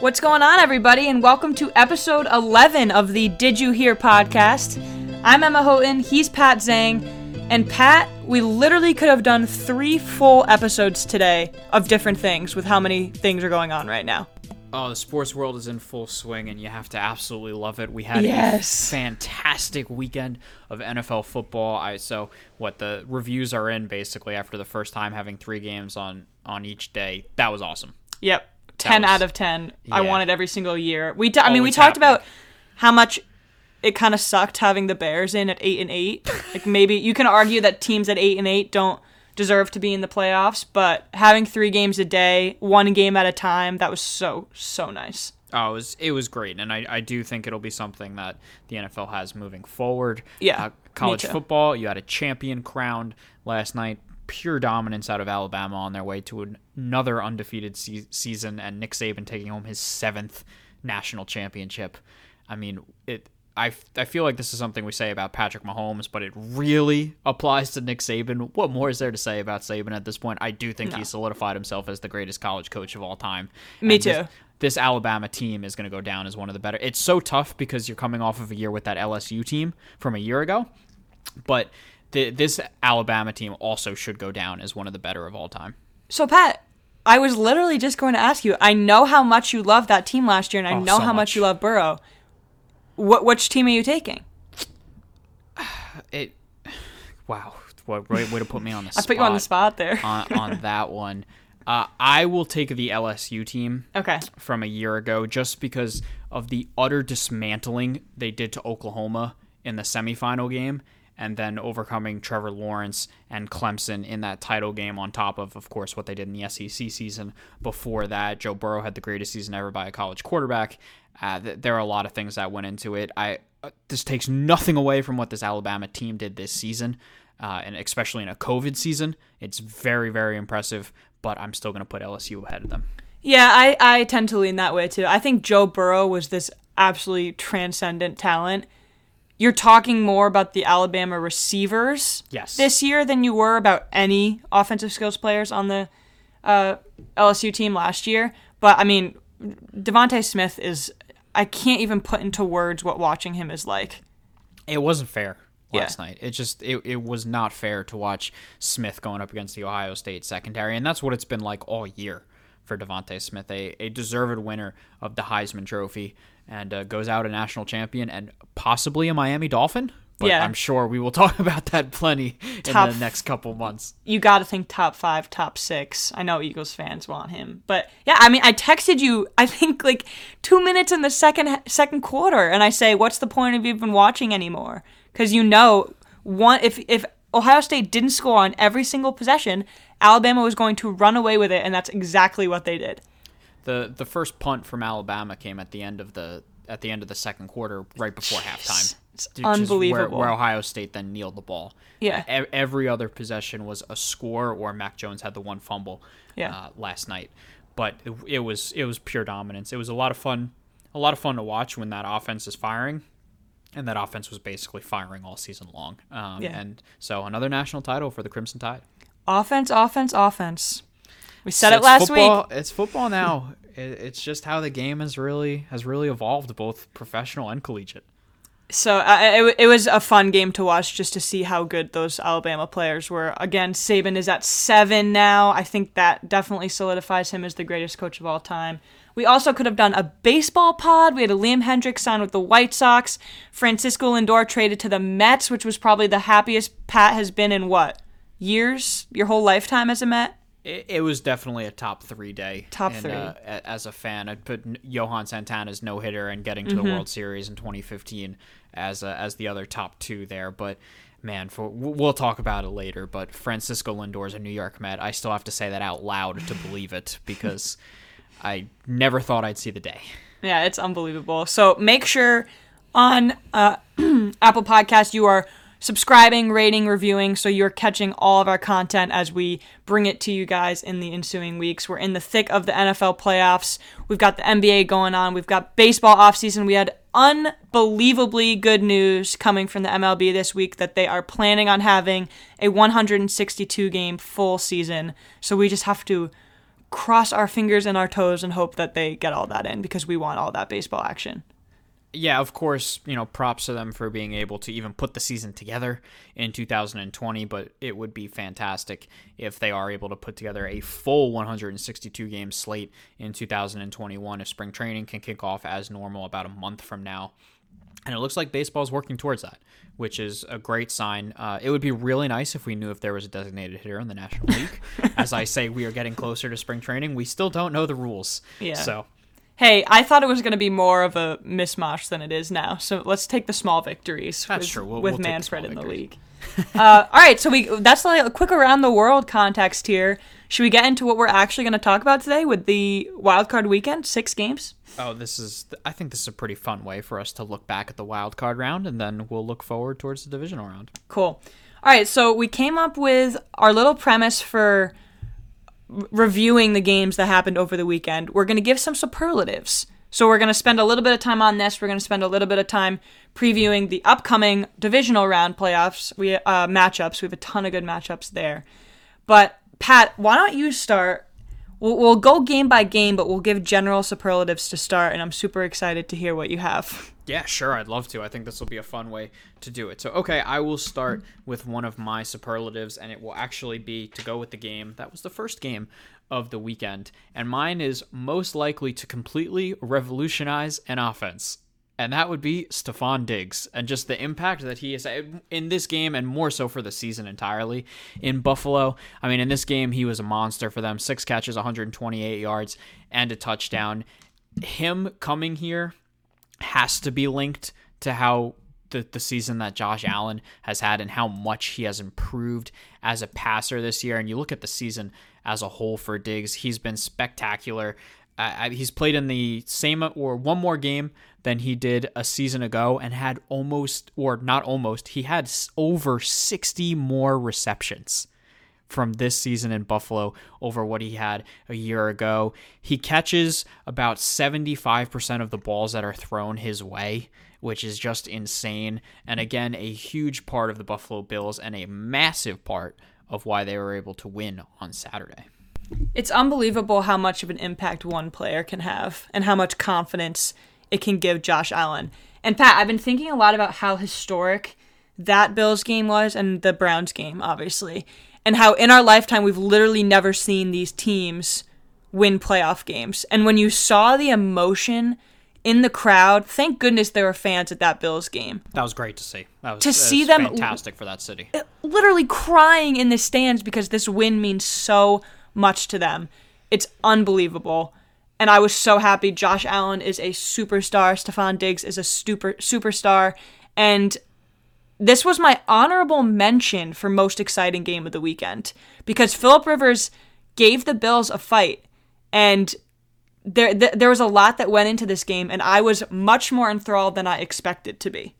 What's going on, everybody, and welcome to episode 11 of the Did You Hear podcast. I'm Emma Houghton, he's Pat Zhang, and Pat, we literally could have done three full episodes today of different things with how many things are going on right now. Oh, the sports world is in full swing, and you have to absolutely love it. We had Yes. a fantastic weekend of NFL football. I so what the reviews are in basically after the first time having three games on on each day. That was awesome. Yep, 10 was- out of 10. I Yeah. want it every single year. We, t- I mean, we talked about how much it kind of sucked having the Bears in at 8 and 8. like maybe you can argue that teams at 8 and 8 don't deserve to be in the playoffs, but having 3 games a day, one game at a time, that was so so nice. Oh, it was it was great, and I, I do think it'll be something that the NFL has moving forward. Yeah, uh, college football. You had a champion crowned last night. Pure dominance out of Alabama on their way to an- another undefeated se- season, and Nick Saban taking home his seventh national championship. I mean, it. I, I feel like this is something we say about Patrick Mahomes, but it really applies to Nick Saban. What more is there to say about Saban at this point? I do think he solidified himself as the greatest college coach of all time. Me And this- too. this Alabama team is going to go down as one of the better. It's so tough because you're coming off of a year with that LSU team from a year ago, but the, this Alabama team also should go down as one of the better of all time. So Pat, I was literally just going to ask you. I know how much you love that team last year and I Oh, know so how much much. you love Burrow. What which team are you taking? It, wow, what way, way to put me on the spot? I spot. put you on the spot there. on, on that one. Uh, I will take the LSU team okay. from a year ago just because of the utter dismantling they did to Oklahoma in the semifinal game and then overcoming Trevor Lawrence and Clemson in that title game on top of of course what they did in the SEC season before that. Joe Burrow had the greatest season ever by a college quarterback. Uh, th- there are a lot of things that went into it. I uh, this takes nothing away from what this Alabama team did this season uh, and especially in a COVID season. It's very very impressive but I'm still going to put LSU ahead of them. Yeah, I, I tend to lean that way too. I think Joe Burrow was this absolutely transcendent talent. You're talking more about the Alabama receivers Yes. this year than you were about any offensive skills players on the uh, LSU team last year. But I mean, DeVonta Smith is. I can't even put into words what watching him is like. it wasn't fair Yeah. last night. It just it, it was not fair to watch Smith going up against the Ohio State secondary, and that's what it's been like all year for DeVonta Smith, a, a deserved winner of the Heisman Trophy, and uh, goes out a national champion and possibly a Miami Dolphin. But Yeah. I'm sure we will talk about that plenty Top- in the next couple months. you got to think top five, top six. I know Eagles fans want him, but yeah, I mean, I texted you. I think like two minutes in the second second quarter, and I say, "What's the point of even watching anymore?" Because you know, one if if Ohio State didn't score on every single possession, Alabama was going to run away with it, and that's exactly what they did. The the first punt from Alabama came at the end of the at the end of the second quarter, right before halftime. It's Which is Where, unbelievable. where Ohio State then kneeled the ball. Yeah. E- every other possession was a score, or Mac Jones had the one fumble. Yeah. Uh, last night, but it, it was it was pure dominance. It was a lot of fun, a lot of fun to watch when that offense is firing, and that offense was basically firing all season long. Um, Yeah. And so another national title for the Crimson Tide. Offense, offense, offense. We said So it last it's football, week. It's football now. it, it's just how the game has really has really evolved, both professional and collegiate. So uh, it, it was a fun game to watch just to see how good those Alabama players were. Again, Saban is at seven now. I think that definitely solidifies him as the greatest coach of all time. We also could have done a baseball pod. We had a Liam Hendriks sign with the White Sox. Francisco Lindor traded to the Mets, which was probably the happiest Pat has been in what years? Your whole lifetime as a Met. It, it was definitely a top three day. Top and, three. Uh, as a fan, I'd put Johan Santana's no hitter and getting to Mm-hmm. the World Series in 2015 as uh, as the other top two there. But man, for we'll talk about it later. But Francisco Lindor is a New York Met. I still have to say that out loud to believe it because I never thought I'd see the day. Yeah, it's unbelievable. So make sure on uh, Apple Podcast you are subscribing, rating, reviewing, so you're catching all of our content as we bring it to you guys in the ensuing weeks. We're in the thick of the NFL playoffs. We've got the NBA going on. We've got baseball offseason. We had unbelievably good news coming from the MLB this week that they are planning on having a 162 game full season. So we just have to cross our fingers and our toes and hope that they get all that in because we want all that baseball action yeah, of course, you know, props to them for being able to even put the season together in 2020, but it would be fantastic if they are able to put together a full 162 game slate in 2021 if spring training can kick off as normal about a month from now. And it looks like baseball is working towards that, which is a great sign. Uh, it would be really nice if we knew if there was a designated hitter in the National League. As I say, we are getting closer to spring training. We still don't know the rules. Yeah. So hey, I thought it was going to be more of a mismatch than it is now. So let's take the small victories That's with, true. We'll- with we'll the Manfred in the victories. league. uh, all right, so we that's like a quick around the world context here. Should we get into what we're actually going to talk about today with the wild card weekend, six games? Oh, this is. I think this is a pretty fun way for us to look back at the wild card round, and then we'll look forward towards the divisional round. Cool. All right, so we came up with our little premise for reviewing the games that happened over the weekend. We're going to give some superlatives. So we're going to spend a little bit of time on this. We're going to spend a little bit of time previewing the upcoming divisional round playoffs. We uh, matchups. We have a ton of good matchups there. But Pat, why don't you start? We'll, we'll go game by game, but we'll give general superlatives to start. And I'm super excited to hear what you have. Yeah, sure. I'd love to. I think this will be a fun way to do it. So, okay, I will start with one of my superlatives, and it will actually be to go with the game. That was the first game of the weekend. And mine is most likely to completely revolutionize an offense. And that would be Stefon Diggs and just the impact that he has in this game and more so for the season entirely in Buffalo. I mean, in this game, he was a monster for them six catches, 128 yards, and a touchdown. Him coming here has to be linked to how the, the season that Josh Allen has had and how much he has improved as a passer this year. And you look at the season as a whole for Diggs, he's been spectacular. Uh, he's played in the same or one more game than he did a season ago and had almost, or not almost, he had over 60 more receptions from this season in Buffalo over what he had a year ago. He catches about 75% of the balls that are thrown his way, which is just insane. And again, a huge part of the Buffalo Bills and a massive part of why they were able to win on Saturday. It's unbelievable how much of an impact one player can have and how much confidence it can give Josh Allen. And Pat, I've been thinking a lot about how historic that Bills game was and the Browns game, obviously, and how in our lifetime we've literally never seen these teams win playoff games. And when you saw the emotion in the crowd, thank goodness there were fans at that Bills game. That was great to see. That was, To that see was them- fantastic for that city. Uh, literally crying in the stands because this win means so much to them. It's unbelievable. And I was so happy. Josh Allen is a superstar. Stefon Diggs is a super superstar. And this was my honorable mention for most exciting game of the weekend because Philip Rivers gave the Bills a fight. And there, th- there was a lot that went into this game, and I was much more enthralled than I expected to be.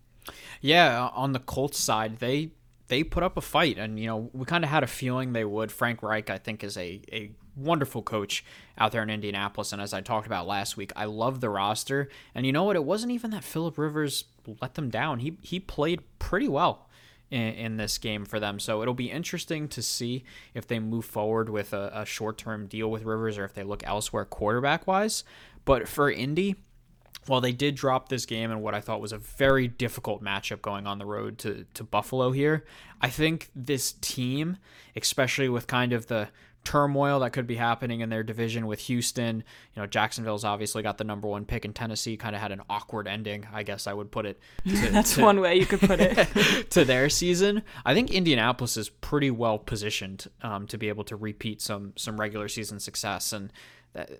Yeah, uh, on the Colts side, they they put up a fight, and you know we kind of had a feeling they would. Frank Reich, I think, is a a wonderful coach out there in Indianapolis, and as I talked about last week, I love the roster. And you know what? It wasn't even that Philip Rivers let them down. He he played pretty well in, in this game for them. So it'll be interesting to see if they move forward with a, a short term deal with Rivers or if they look elsewhere quarterback wise. But for Indy, while they did drop this game in what I thought was a very difficult matchup going on the road to, to Buffalo here, I think this team, especially with kind of the turmoil that could be happening in their division with Houston, you know, Jacksonville's obviously got the number one pick in Tennessee, kind of had an awkward ending, I guess I would put it. To, That's to- one way you could put it. to their season. I think Indianapolis is pretty well positioned um, to be able to repeat some some regular season success, and that,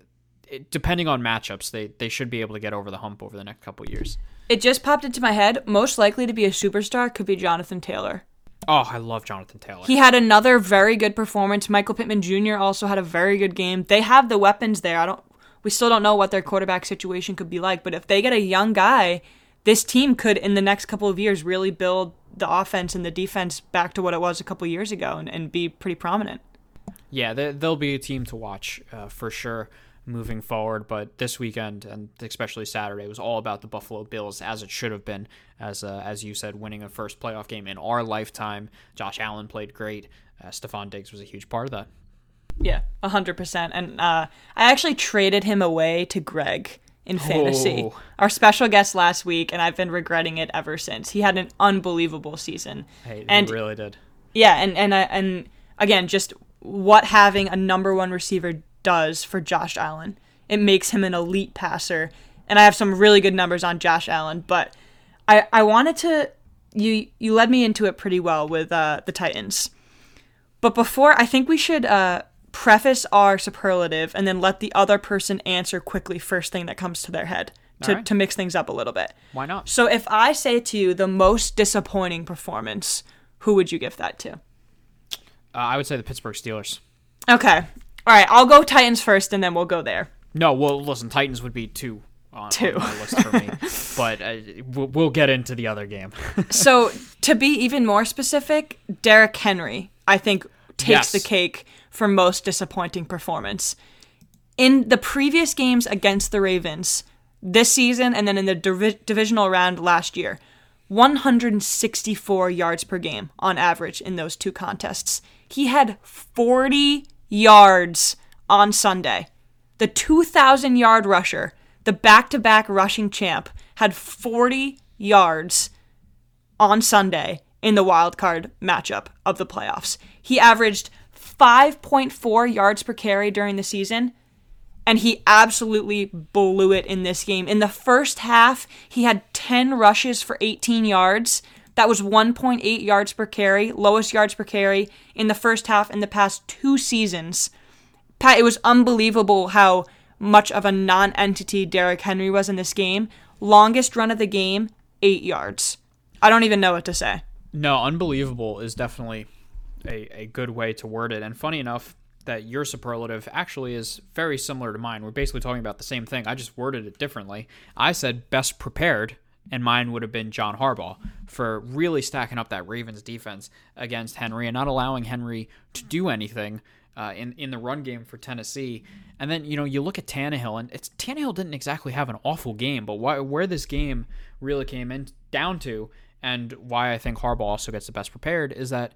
it, depending on matchups, they they should be able to get over the hump over the next couple years. It just popped into my head. Most likely to be a superstar could be Jonathan Taylor. Oh, I love Jonathan Taylor. He had another very good performance. Michael Pittman Jr. also had a very good game. They have the weapons there. I don't. We still don't know what their quarterback situation could be like, but if they get a young guy, this team could, in the next couple of years, really build the offense and the defense back to what it was a couple years ago and, and be pretty prominent. yeah, they, they'll be a team to watch uh, for sure moving forward. But this weekend and especially Saturday was all about the Buffalo Bills, as it should have been. As uh, as you said, winning a first playoff game in our lifetime. Josh Allen played great. Uh, Stefon Diggs was a huge part of that. Yeah, hundred percent. And uh, I actually traded him away to Greg in fantasy, Oh. our special guest last week, and I've been regretting it ever since. He had an unbelievable season. Hey, and he really did. yeah, and and and again, just what having a number one receiver does for Josh Allen. It makes him an elite passer, and I have some really good numbers on Josh Allen. But I I wanted to you you led me into it pretty well with uh, the Titans. But before, I think we should uh, preface our superlative and then let the other person answer quickly first thing that comes to their head to, Alright. to mix things up a little bit. Why not? So if I say to you the most disappointing performance, who would you give that to? Uh, I would say the Pittsburgh Steelers. Okay. All right, I'll go Titans first and then we'll go there. No, well, listen, Titans would be two on, Two. on my list for me, but uh, we'll, we'll get into the other game. So to be even more specific, Derrick Henry, I think, takes Yes. the cake for most disappointing performance. In the previous games against the Ravens this season and then in the divi- divisional round last year, 164 yards per game on average in those two contests. He had 40 yards on Sunday. The 2,000 yard rusher, the back to back rushing champ, had 40 yards on Sunday in the wild card matchup of the playoffs. He averaged 5.4 yards per carry during the season, and he absolutely blew it in this game. In the first half, he had 10 rushes for 18 yards. That was 1.8 yards per carry, lowest yards per carry in the first half in the past two seasons. Pat, it was unbelievable how much of a non entity Derrick Henry was in this game. Longest run of the game, eight yards. I don't even know what to say. No, unbelievable is definitely a, a good way to word it. And funny enough, that your superlative actually is very similar to mine. We're basically talking about the same thing. I just worded it differently. I said best prepared, and mine would have been John Harbaugh for really stacking up that Ravens defense against Henry and not allowing Henry to do anything. Uh, in in the run game for Tennessee, and then you know you look at Tannehill, and it's Tannehill didn't exactly have an awful game, but why, where this game really came in down to, and why I think Harbaugh also gets the best prepared is that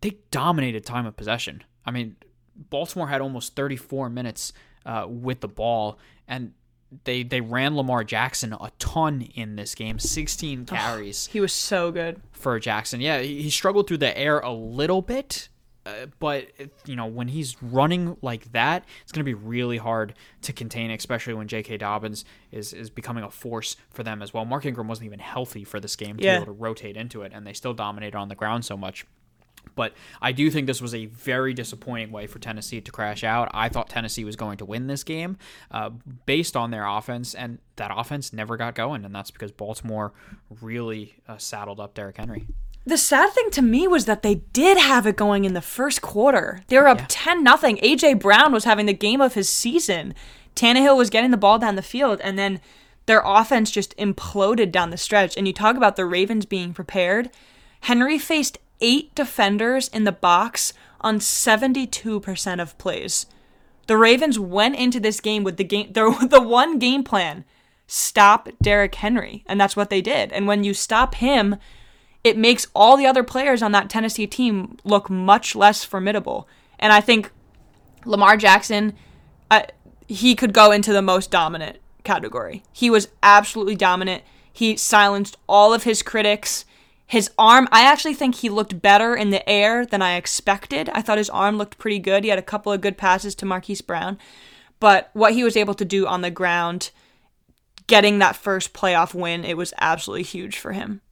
they dominated time of possession. I mean, Baltimore had almost 34 minutes uh, with the ball, and they they ran Lamar Jackson a ton in this game, 16 carries He was so good. for Jackson. Yeah, he he struggled through the air a little bit, uh, but you know when he's running like that, it's going to be really hard to contain, especially when J.K. Dobbins is is becoming a force for them as well. Mark Ingram wasn't even healthy for this game to Yeah. be able to rotate into it, and they still dominated on the ground so much. But I do think this was a very disappointing way for Tennessee to crash out. I thought Tennessee was going to win this game uh, based on their offense, and that offense never got going, and that's because Baltimore really uh, saddled up Derrick Henry. The sad thing to me was that they did have it going in the first quarter. They were up Yeah. 10 nothing. AJ Brown was having the game of his season. Tannehill was getting the ball down the field and then their offense just imploded down the stretch. And you talk about the Ravens being prepared. Henry faced 8 defenders in the box on 72% of plays. The Ravens went into this game with the game the, the one game plan. Stop Derrick Henry, and that's what they did. And when you stop him, it makes all the other players on that Tennessee team look much less formidable. And I think Lamar Jackson, uh, he could go into the most dominant category. He was absolutely dominant. He silenced all of his critics. His arm, I actually think he looked better in the air than I expected. I thought his arm looked pretty good. He had a couple of good passes to Marquise Brown. But what he was able to do on the ground, getting that first playoff win, it was absolutely huge for him.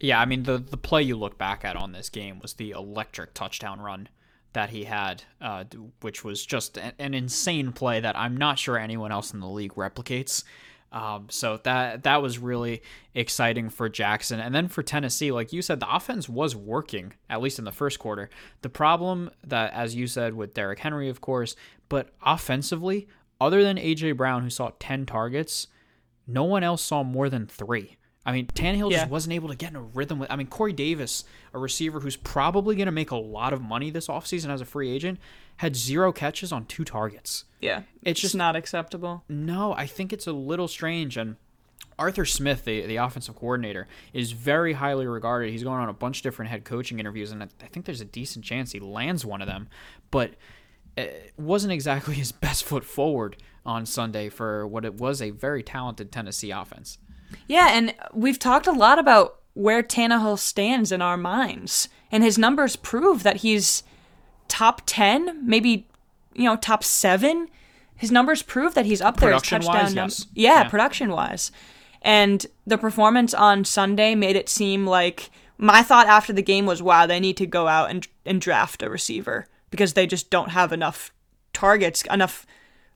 Yeah, I mean the the play you look back at on this game was the electric touchdown run that he had, uh, which was just an, an insane play that I'm not sure anyone else in the league replicates. Um, so that that was really exciting for Jackson, and then for Tennessee, like you said, the offense was working at least in the first quarter. The problem that, as you said, with Derrick Henry, of course, but offensively, other than AJ Brown, who saw ten targets, no one else saw more than three. I mean, Tannehill Yeah. just wasn't able to get in a rhythm with. I mean, Corey Davis, a receiver who's probably going to make a lot of money this offseason as a free agent, had zero catches on two targets. Yeah, It's just- not acceptable. No, I think it's a little strange. And Arthur Smith, the, the offensive coordinator, is very highly regarded. He's going on a bunch of different head coaching interviews, and I I think there's a decent chance he lands one of them. But it wasn't exactly his best foot forward on Sunday for what it was a very talented Tennessee offense. Yeah, and we've talked a lot about where Tannehill stands in our minds, and his numbers prove that he's top ten, maybe you know top seven. His numbers prove that he's up there as touchdown num- yes. Yeah, Yeah. production wise, and the performance on Sunday made it seem like my thought after the game was, wow, they need to go out and and draft a receiver because they just don't have enough targets, enough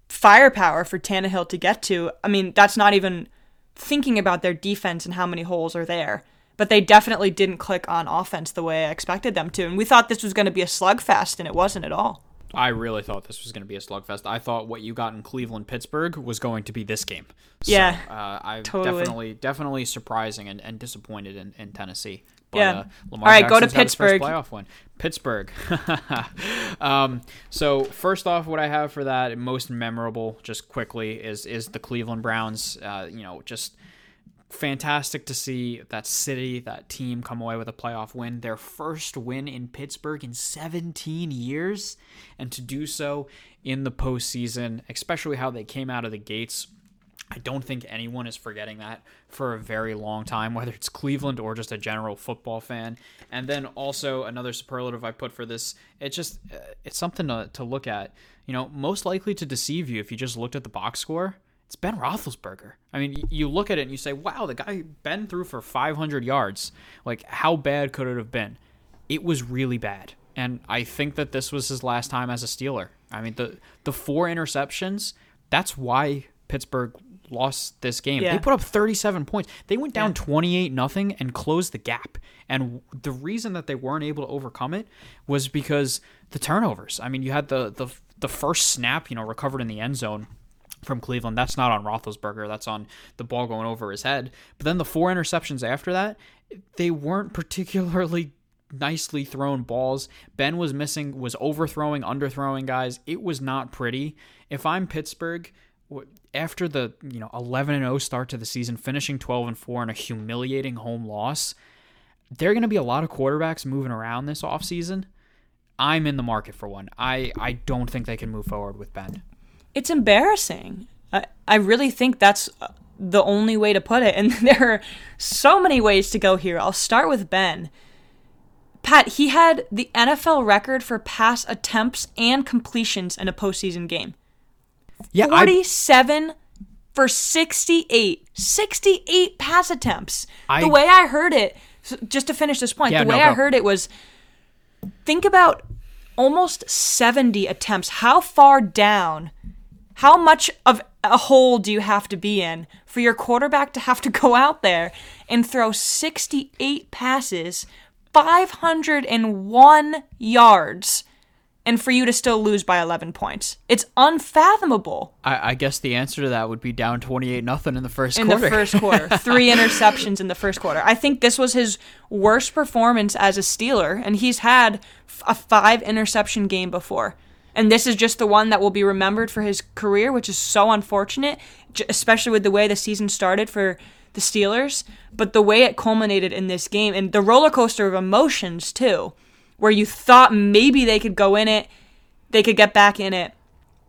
firepower for Tannehill to get to. I mean, that's not even thinking about their defense and how many holes are there. But they definitely didn't click on offense the way I expected them to. And we thought this was going to be a slugfest, and it wasn't at all. I really thought this was going to be a slugfest. I thought what you got in Cleveland Pittsburgh was going to be this game. So, Yeah, uh, I totally. definitely definitely surprising and, and disappointed in, in Tennessee. But, Yeah. Uh, Lamar All right, go to Jackson's his first Pittsburgh. playoff win. Pittsburgh. um, so first off, what I have for that most memorable, just quickly, is is the Cleveland Browns. Uh, you know, just fantastic to see that city, that team come away with a playoff win, their first win in Pittsburgh in 17 years, and to do so in the postseason, especially how they came out of the gates. I don't think anyone is forgetting that for a very long time, whether it's Cleveland or just a general football fan. And then also another superlative I put for this, it's just uh, it's something to, to look at. You know, most likely to deceive you if you just looked at the box score. It's Ben Roethlisberger. I mean, you look at it and you say, "Wow, the guy Ben threw for 500 yards. Like, how bad could it have been?" It was really bad, and I think that this was his last time as a Steeler. I mean, the the four interceptions. That's why Pittsburgh lost this game. Yeah. They put up 37 points. They went down Yeah. 28 nothing and closed the gap. And the reason that they weren't able to overcome it was because the turnovers. I mean, you had the the the first snap, you know, recovered in the end zone from Cleveland. That's not on Roethlisberger. That's on the ball going over his head. But then the four interceptions after that, they weren't particularly nicely thrown balls. Ben was missing, was overthrowing, underthrowing guys. It was not pretty. If I'm Pittsburgh, after the you know 11 and 0 start to the season, finishing 12 and 4 and a humiliating home loss, there are going to be a lot of quarterbacks moving around this offseason. I'm in the market for one. I, I don't think they can move forward with Ben. It's embarrassing. I, I really think that's uh, the only way to put it. And there are so many ways to go here. I'll start with Ben. Pat, he had the NFL record for pass attempts and completions in a postseason game. Yeah, I, 47 for 68. 68 pass attempts. I- the way I heard it, just to finish this point, Yeah, the no, way I heard it was think about almost 70 attempts. How far down, how much of a hole do you have to be in for your quarterback to have to go out there and throw 68 passes, 501 yards? And for you to still lose by 11 points. It's unfathomable I, I guess the answer to that would be down 28 nothing in the first in quarter. the first quarter. Three interceptions in the first quarter. I think this was his worst performance as a Steeler, and he's had a five interception game before. And this is just the one that will be remembered for his career, which is so unfortunate, especially with the way the season started for the Steelers. But the way it culminated in this game, and the roller coaster of emotions, too, where you thought maybe they could go in it, they could get back in it,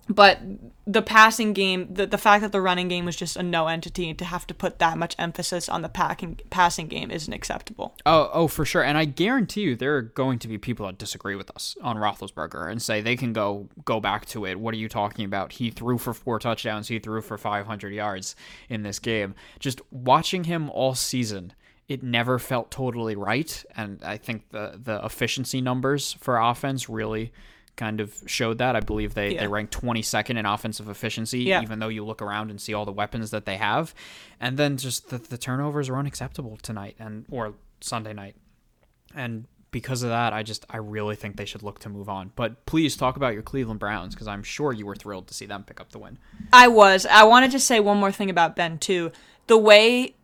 but the passing game, the, the fact that the running game was just a no entity, to have to put that much emphasis on the packing, passing game isn't acceptable. Oh, oh, for sure. And I guarantee you, there are going to be people that disagree with us on Roethlisberger and say they can go go back to it. What are you talking about? He threw for four touchdowns. He threw for 500 yards in this game. Just watching him all season, it never felt totally right. And I think the the efficiency numbers for offense really kind of showed that. I believe they, Yeah. they ranked 22nd in offensive efficiency, Yeah. even though you look around and see all the weapons that they have. And then just the, the turnovers are unacceptable tonight and or Sunday night. And because of that, I just I really think they should look to move on. But please talk about your Cleveland Browns because I'm sure you were thrilled to see them pick up the win. I was. I wanted to say one more thing about Ben, too. The way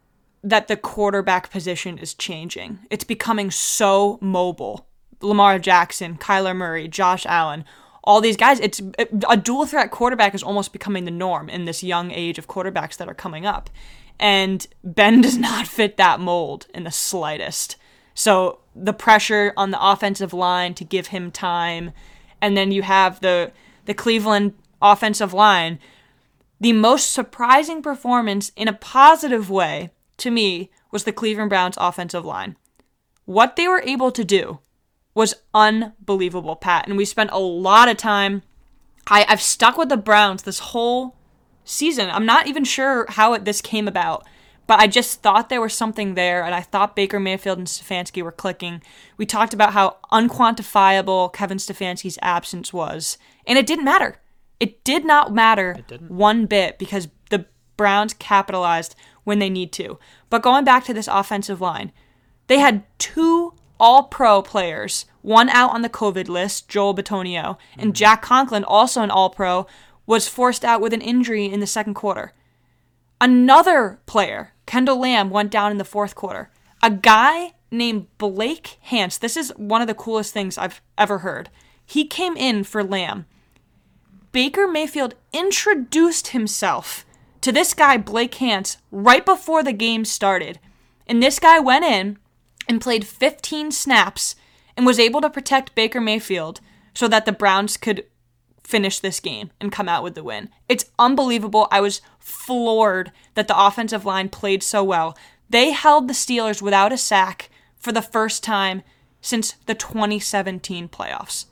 that the quarterback position is changing, it's becoming so mobile. Lamar Jackson, Kyler Murray, Josh Allen, all these guys, it's a dual threat quarterback is almost becoming the norm in this young age of quarterbacks that are coming up. And Ben does not fit that mold in the slightest. So the pressure on the offensive line to give him time, and then you have the the Cleveland offensive line, the most surprising performance in a positive way to me was the Cleveland Browns offensive line. What they were able to do was unbelievable, Pat. And we spent a lot of time. I, I've stuck with the Browns this whole season. I'm not even sure how it, this came about, but I just thought there was something there, and I thought Baker Mayfield and Stefanski were clicking. We talked about how unquantifiable Kevin Stefanski's absence was, and it didn't matter. It did not matter one bit because the Browns capitalized when they need to. But going back to this offensive line, they had two all pro players, one out on the COVID list, Joel Bitonio, and mm-hmm. Jack Conklin, also an all pro, was forced out with an injury in the second quarter. Another player, Kendall Lamm, went down in the fourth quarter. A guy named Blake Hance, this is one of the coolest things I've ever heard. He came in for Lamm. Baker Mayfield introduced himself to this guy, Blake Hance, right before the game started. And this guy went in and played 15 snaps and was able to protect Baker Mayfield so that the Browns could finish this game and come out with the win. It's unbelievable. I was floored that the offensive line played so well. They held the Steelers without a sack for the first time since the 2017 playoffs.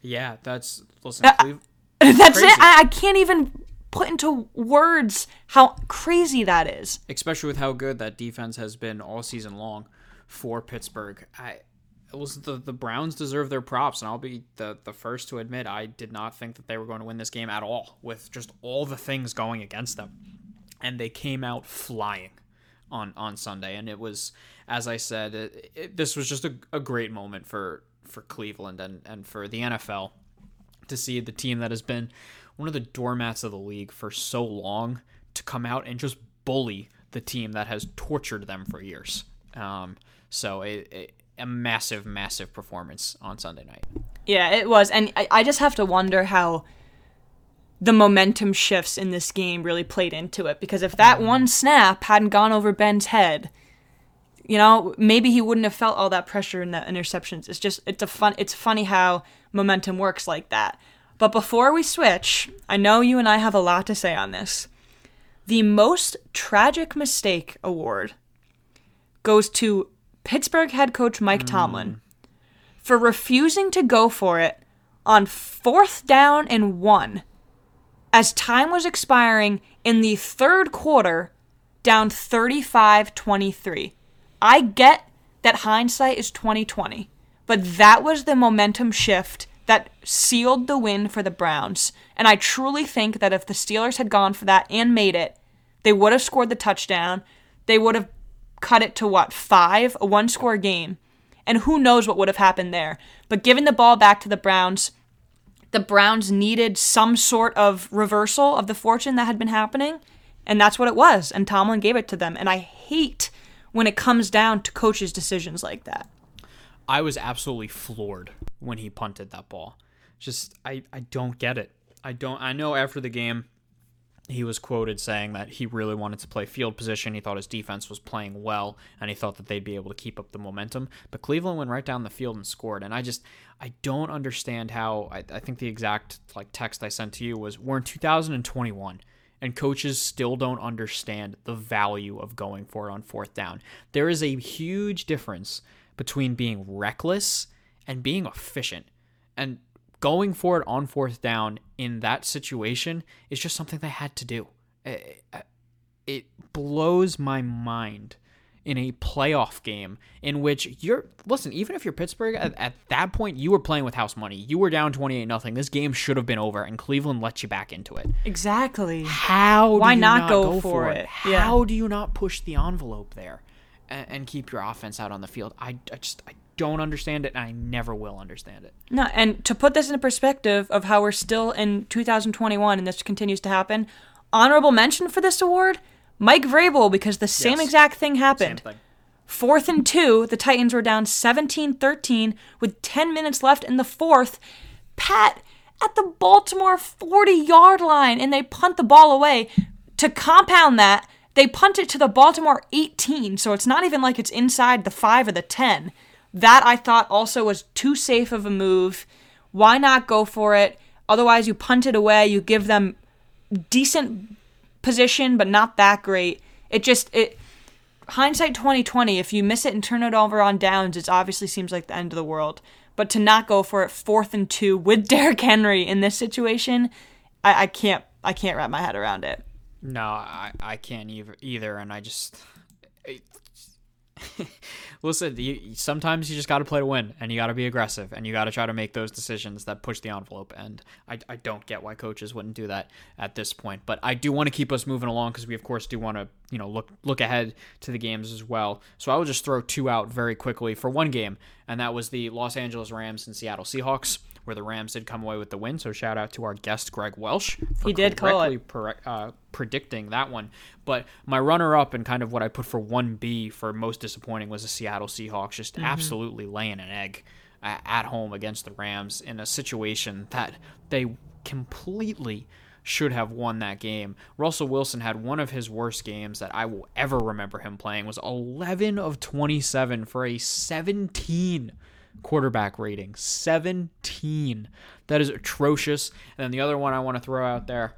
Yeah, that's listen. Uh, That's Crazy. it. I, I can't even put into words how crazy that is. especially with how good that defense has been all season long for Pittsburgh. I listen, the the Browns deserve their props, and I'll be the the first to admit I did not think that they were going to win this game at all with just all the things going against them, and they came out flying on on Sunday, and it was as I said, it, it, this was just a, a great moment for for Cleveland and and for the NFL to see the team that has been one of the doormats of the league for so long to come out and just bully the team that has tortured them for years. Um, so a, a, a massive, massive performance on Sunday night. Yeah, it was. And I, I just have to wonder how the momentum shifts in this game really played into it. Because if that one snap hadn't gone over Ben's head, you know, maybe he wouldn't have felt all that pressure in the interceptions. It's just it's a fun it's funny how momentum works like that. But before we switch, I know you and I have a lot to say on this. The most tragic mistake award goes to Pittsburgh head coach Mike mm. Tomlin for refusing to go for it on fourth down and one as time was expiring in the third quarter down 35-23. I get that hindsight is 2020, but that was the momentum shift that sealed the win for the Browns. And I truly think that if the Steelers had gone for that and made it, they would have scored the touchdown. They would have cut it to what, five? A one score game. And who knows what would have happened there. But giving the ball back to the Browns, the Browns needed some sort of reversal of the fortune that had been happening. And that's what it was. And Tomlin gave it to them. And I hate when it comes down to coaches' decisions like that. I was absolutely floored when he punted that ball. Just I, I don't get it. I don't I know after the game he was quoted saying that he really wanted to play field position. He thought his defense was playing well, and he thought that they'd be able to keep up the momentum. But Cleveland went right down the field and scored. And I just, I don't understand how. I, I think the exact like text I sent to you was, "We're in 2021." And coaches still don't understand the value of going for it on fourth down. There is a huge difference between being reckless and being efficient. And going for it on fourth down in that situation is just something they had to do. It, it blows my mind in a playoff game in which you're listen even if you're pittsburgh at, at that point you were playing with house money you were down 28 nothing this game should have been over and cleveland let you back into it Exactly. how do Why you not not go go, for for it? it Yeah. how do you not push the envelope there and, and keep your offense out on the field I, I just i don't understand it and i never will understand it No, and to put this in perspective of how we're still in 2021 and this continues to happen, honorable mention for this award, Mike Vrabel, because the same Yes. exact thing happened. Thing. Fourth and two, the Titans were down 17 13 with 10 minutes left in the fourth. Pat at the Baltimore 40 yard line, and they punt the ball away. To compound that, they punt it to the Baltimore 18, so it's not even like it's inside the 5 or the 10. That I thought also was too safe of a move. Why not go for it? Otherwise, you punt it away. You give them decent position, but not that great. It just it hindsight 2020. If you miss it and turn it over on downs, it obviously seems like the end of the world. But to not go for it fourth and two with Derrick Henry in this situation, I, I can't I can't wrap my head around it. No, I, I can't either, either, and I just. Listen, you, sometimes you just got to play to win, and you got to be aggressive, and you got to try to make those decisions that push the envelope. And I, I don't get why coaches wouldn't do that at this point. But I do want to keep us moving along because we, of course, do want to you know look look ahead to the games as well. So I will just throw two out very quickly for one game, and that was the Los Angeles Rams and Seattle Seahawks where the Rams did come away with the win. So shout out to our guest Greg Welsh for he did correctly pre- uh, predicting that one. But my runner up and kind of what I put for one B for most disappointing was the Seattle Seahawks just mm-hmm. absolutely laying an egg at home against the Rams in a situation that they completely should have won that game. Russell Wilson had one of his worst games that I will ever remember him playing was 11 of 27 for a 17 quarterback rating 17. That is atrocious. And then the other one I want to throw out there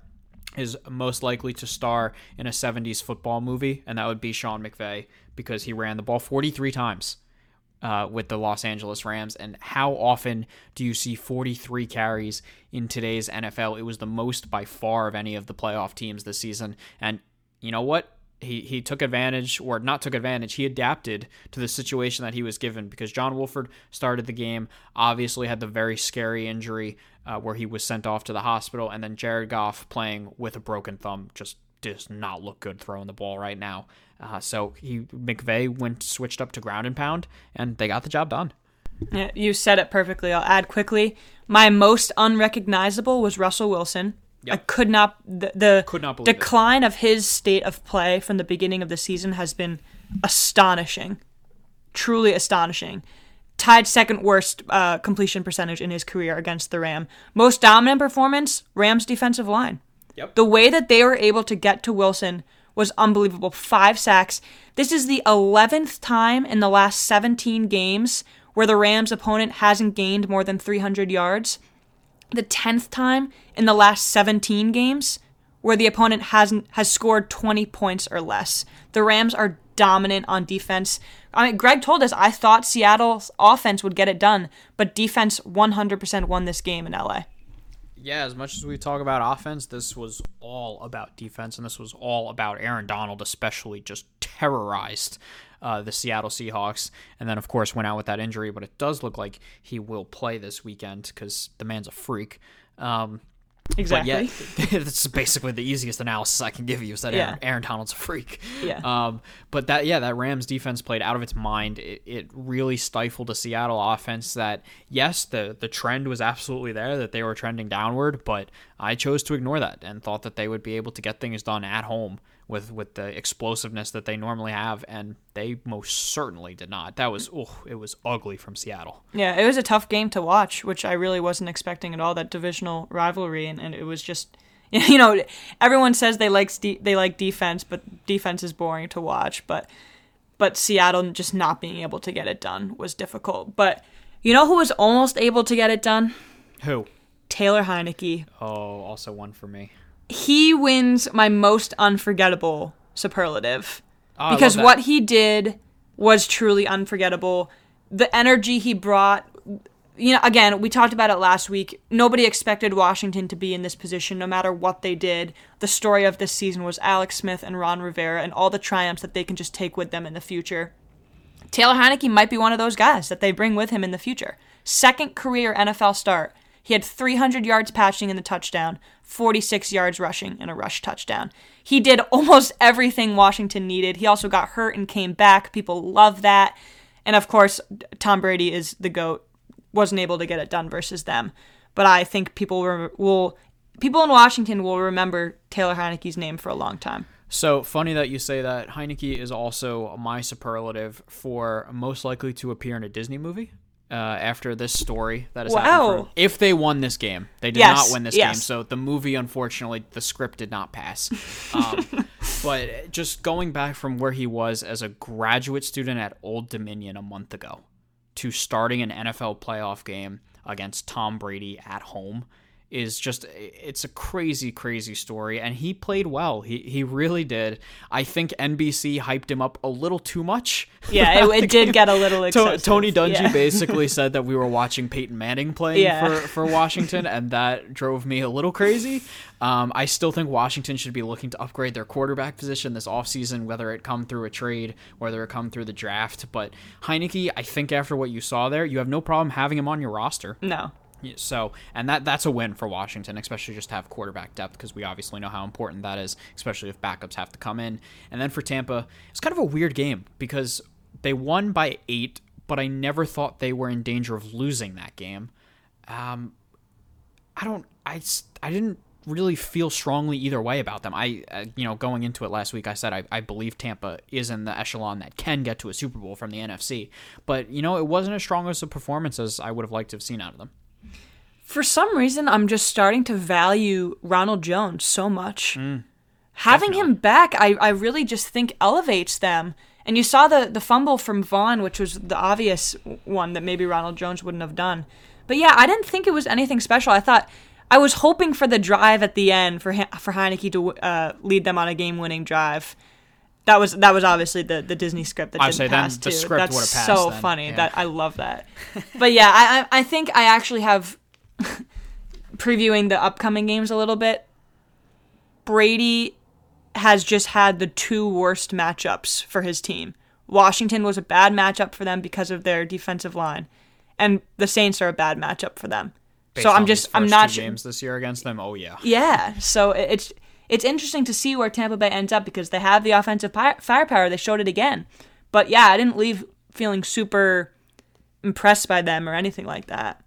is most likely to star in a 70s football movie, and that would be Sean McVay because he ran the ball 43 times. Uh, with the Los Angeles Rams, and how often do you see 43 carries in today's NFL? It was the most by far of any of the playoff teams this season. And you know what? he he took advantage or not took advantage he adapted to the situation that he was given because John Wolford started the game obviously had the very scary injury uh, where he was sent off to the hospital and then Jared Goff playing with a broken thumb just does not look good throwing the ball right now uh, so he McVay went switched up to ground and pound and they got the job done yeah, you said it perfectly I'll add quickly my most unrecognizable was Russell Wilson Yep. I could not the, the could not decline it. of his state of play from the beginning of the season has been astonishing, truly astonishing. Tied second worst uh, completion percentage in his career against the Ram. Most dominant performance, Rams defensive line. Yep. The way that they were able to get to Wilson was unbelievable. Five sacks. This is the 11th time in the last 17 games where the Rams opponent hasn't gained more than 300 yards the 10th time in the last 17 games where the opponent hasn't has scored 20 points or less. The Rams are dominant on defense. I mean, Greg told us I thought Seattle's offense would get it done, but defense 100% won this game in LA. Yeah, as much as we talk about offense, this was all about defense, and this was all about Aaron Donald, especially just terrorized uh, the Seattle Seahawks, and then of course went out with that injury. But it does look like he will play this weekend because the man's a freak. Um, Exactly. Yeah, that's basically the easiest analysis I can give you is that yeah. Aaron, Aaron, Donald's a freak. Yeah. Um, but that yeah, that Rams defense played out of its mind. It, it really stifled a Seattle offense that yes, the the trend was absolutely there that they were trending downward, but I chose to ignore that and thought that they would be able to get things done at home with with the explosiveness that they normally have, and they most certainly did not. That was oh, it was ugly from Seattle. Yeah, it was a tough game to watch, which I really wasn't expecting at all. That divisional rivalry, and, and it was just you know everyone says they like they like defense, but defense is boring to watch. But but Seattle just not being able to get it done was difficult. But you know who was almost able to get it done? Who? Taylor Heinicke. Oh, also one for me he wins my most unforgettable superlative oh, because what he did was truly unforgettable. The energy he brought, you know, again, we talked about it last week. Nobody expected Washington to be in this position no matter what they did. The story of this season was Alex Smith and Ron Rivera and all the triumphs that they can just take with them in the future. Taylor Heinicke might be one of those guys that they bring with him in the future. Second career NFL start. He had 300 yards passing in the touchdown, 46 yards rushing in a rush touchdown. He did almost everything Washington needed. He also got hurt and came back. People love that. And of course, Tom Brady is the GOAT. Wasn't able to get it done versus them. But I think people will people in Washington will remember Taylor Heinicke's name for a long time. So funny that you say that. Heinicke is also my superlative for most likely to appear in a Disney movie uh, after this story that is wow. For, if they won this game, they did yes, not win this yes. game. So the movie, unfortunately, the script did not pass. Um, but just going back from where he was as a graduate student at Old Dominion a month ago to starting an NFL playoff game against Tom Brady at home is just it's a crazy crazy story and he played well he he really did i think nbc hyped him up a little too much yeah it, it did get a little excessive. tony dungy yeah. basically said that we were watching peyton manning playing Yeah. for, for washington and that drove me a little crazy um, i still think washington should be looking to upgrade their quarterback position this offseason whether it come through a trade whether it come through the draft but heinicke i think after what you saw there you have no problem having him on your roster no So, and that that's a win for Washington, especially just to have quarterback depth because we obviously know how important that is, especially if backups have to come in. And then for Tampa, it's kind of a weird game because they won by eight, but I never thought they were in danger of losing that game. Um, I don't, I, I didn't really feel strongly either way about them. I, uh, you know, going into it last week, I said I, I believe Tampa is in the echelon that can get to a Super Bowl from the NFC, but you know, it wasn't as strong as a performance as I would have liked to have seen out of them. For some reason, I'm just starting to value Ronald Jones so much. Having him back, I, I really just think elevates them. And you saw the, the fumble from Vaughn, which was the obvious one that maybe Ronald Jones wouldn't have done. But yeah, I didn't think it was anything special. I thought I was hoping for the drive at the end for for Heinicke to uh, lead them on a game winning drive. That was that was obviously the, the Disney script that I'd didn't pass the too. script That's passed so then, funny. yeah. That I love that. but yeah, I I think I actually have previewing the upcoming games a little bit. Brady has just had the two worst matchups for his team. Washington was a bad matchup for them because of their defensive line, and the Saints are a bad matchup for them. Based so I'm just I'm not sure. games this year against them. Oh yeah, Yeah, so it's it's interesting to see where Tampa Bay ends up because they have the offensive pi- firepower. They showed it again, but yeah, I didn't leave feeling super impressed by them or anything like that.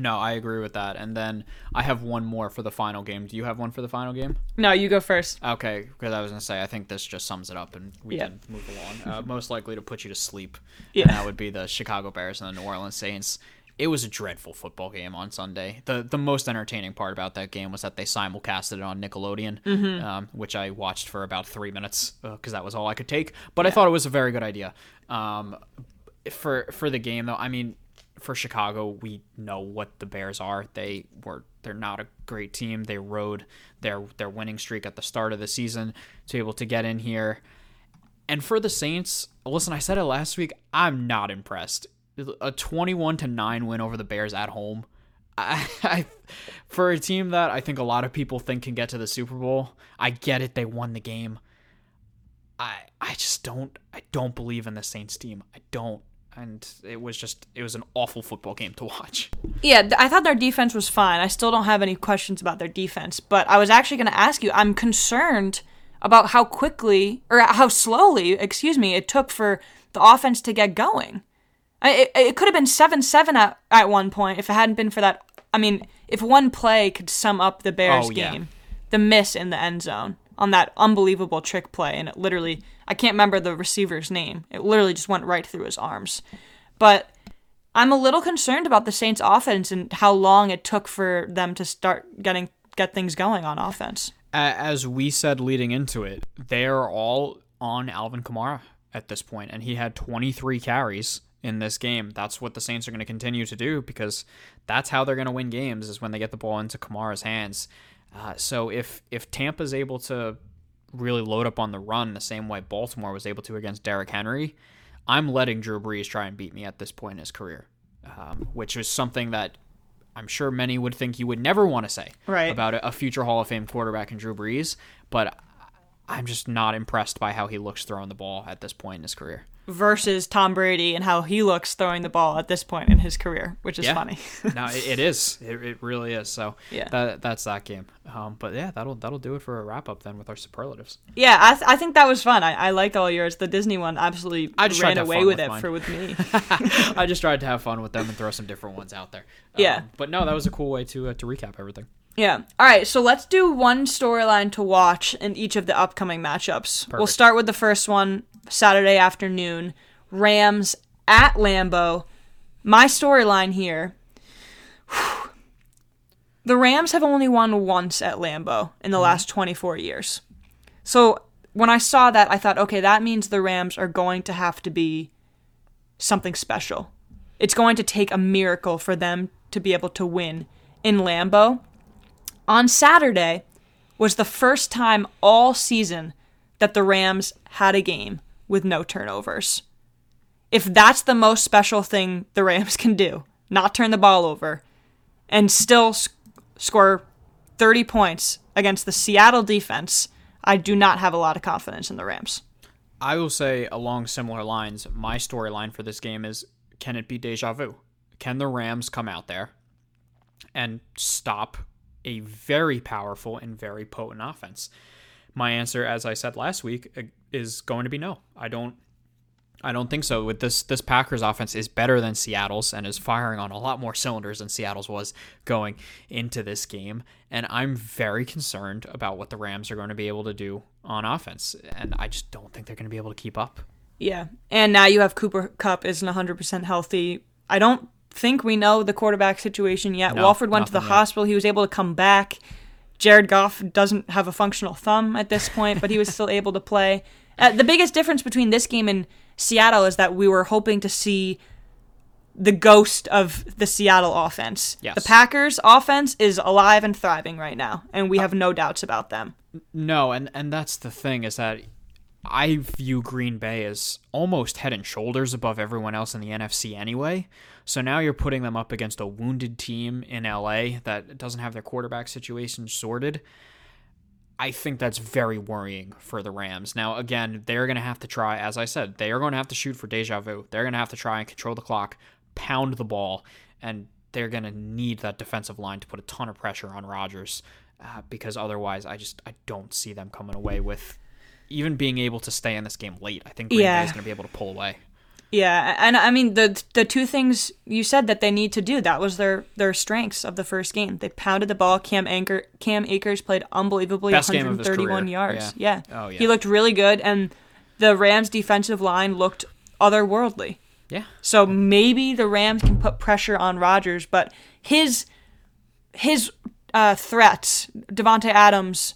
no, I agree with that. And then I have one more for the final game. Do you have one for the final game? No, you go first. Okay, because I was gonna say I think this just sums it up, and we Yeah. can move along. Uh, most likely to put you to sleep. Yeah. and that would be the Chicago Bears and the New Orleans Saints. It was a dreadful football game on Sunday. the The most entertaining part about that game was that they simulcasted it on Nickelodeon, Mm-hmm. um, which I watched for about three minutes because that was all I could take. But I thought it was a very good idea. Um, for for the game though, I mean, for Chicago, we know what the Bears are. They were they're not a great team. They rode their their winning streak at the start of the season to be able to get in here. And for the Saints, listen, I said it last week. I'm not impressed. A 21 to nine win over the Bears at home. I, I, for a team that I think a lot of people think can get to the Super Bowl, I get it. They won the game. I I just don't I don't believe in the Saints team. I don't. And it was just it was an awful football game to watch. Yeah, I thought their defense was fine. I still don't have any questions about their defense, but I was actually going to ask you. I'm concerned about how quickly or how slowly, excuse me, it took for the offense to get going. It, it could have been seven seven at at one point if it hadn't been for that. I mean, if one play could sum up the Bears Oh, yeah. game, the miss in the end zone on that unbelievable trick play, and it literally, I can't remember the receiver's name. It literally just went right through his arms. But I'm a little concerned about the Saints' offense and how long it took for them to start getting get things going on offense. As we said leading into it, they're all on Alvin Kamara at this point, and he had 23 carries in this game. That's what the Saints are going to continue to do because that's how they're going to win games is when they get the ball into Kamara's hands. Uh, so if if Tampa's able to really load up on the run the same way Baltimore was able to against Derrick Henry, I'm letting Drew Brees try and beat me at this point in his career, um, which is something that I'm sure many would think you would never want to say Right. about a, a future Hall of Fame quarterback in Drew Brees, but I'm just not impressed by how he looks throwing the ball at this point in his career. Versus Tom Brady and how he looks throwing the ball at this point in his career, which is Yeah. funny. no, it, is. It, it really is. So Yeah. that, that's that game. Um, but yeah, that'll that'll do it for a wrap up then with our superlatives. yeah, I, th- I think that was fun. I, I liked all yours. The Disney one absolutely I just ran away with, with it mine. for with me. I just tried to have fun with them and throw some different ones out there. Yeah. Um, but no, that was a cool way to uh, to recap everything. Yeah. All right. So let's do one storyline to watch in each of the upcoming matchups. We'll start with the first one Saturday afternoon Rams at Lambeau. My storyline here the Rams have only won once at Lambeau in the mm-hmm. last 24 years. So when I saw that, I thought, okay, that means the Rams are going to have to be something special. It's going to take a miracle for them to be able to win in Lambeau. On Saturday was the first time all season that the Rams had a game with no turnovers. If that's the most special thing the Rams can do, not turn the ball over, and still sc- score 30 points against the Seattle defense, I do not have a lot of confidence in the Rams. I will say along similar lines, my storyline for this game is can it be deja vu? Can the Rams come out there and stop a very powerful and very potent offense? My answer, as I said last week, uh, is going to be no. I don't I don't think so. With this this Packers offense is better than Seattle's and is firing on a lot more cylinders than Seattle's was going into this game. And I'm very concerned about what the Rams are going to be able to do on offense. And I just don't think they're going to be able to keep up. Yeah. And now you have Cooper Kupp isn't 100% healthy. I don't think we know the quarterback situation yet. No, Wolford went to the yet. hospital. He was able to come back. Jared Goff doesn't have a functional thumb at this point, but he was still able to play. Uh, the biggest difference between this game and Seattle is that we were hoping to see the ghost of the Seattle offense. Yes. The Packers offense is alive and thriving right now, and we have no doubts about them. No, and and that's the thing is that I view Green Bay as almost head and shoulders above everyone else in the NFC anyway. So now you're putting them up against a wounded team in LA that doesn't have their quarterback situation sorted. I think that's very worrying for the Rams. Now, again, they're going to have to try, as I said, they are going to have to shoot for deja vu. They're going to have to try and control the clock, pound the ball, and they're going to need that defensive line to put a ton of pressure on Rodgers uh, because otherwise, I just I don't see them coming away with even being able to stay in this game late. I think Green Yeah. Bay is going to be able to pull away. Yeah, and I mean the the two things you said that they need to do that was their their strengths of the first game. They pounded the ball. Cam Anchor Cam Akers played unbelievably, Best game of his 131 yards. Yeah. Yeah. Oh, yeah. he looked really good, and the Rams' defensive line looked otherworldly. Yeah. So maybe the Rams can put pressure on Rodgers, but his his uh, threats, Davante Adams,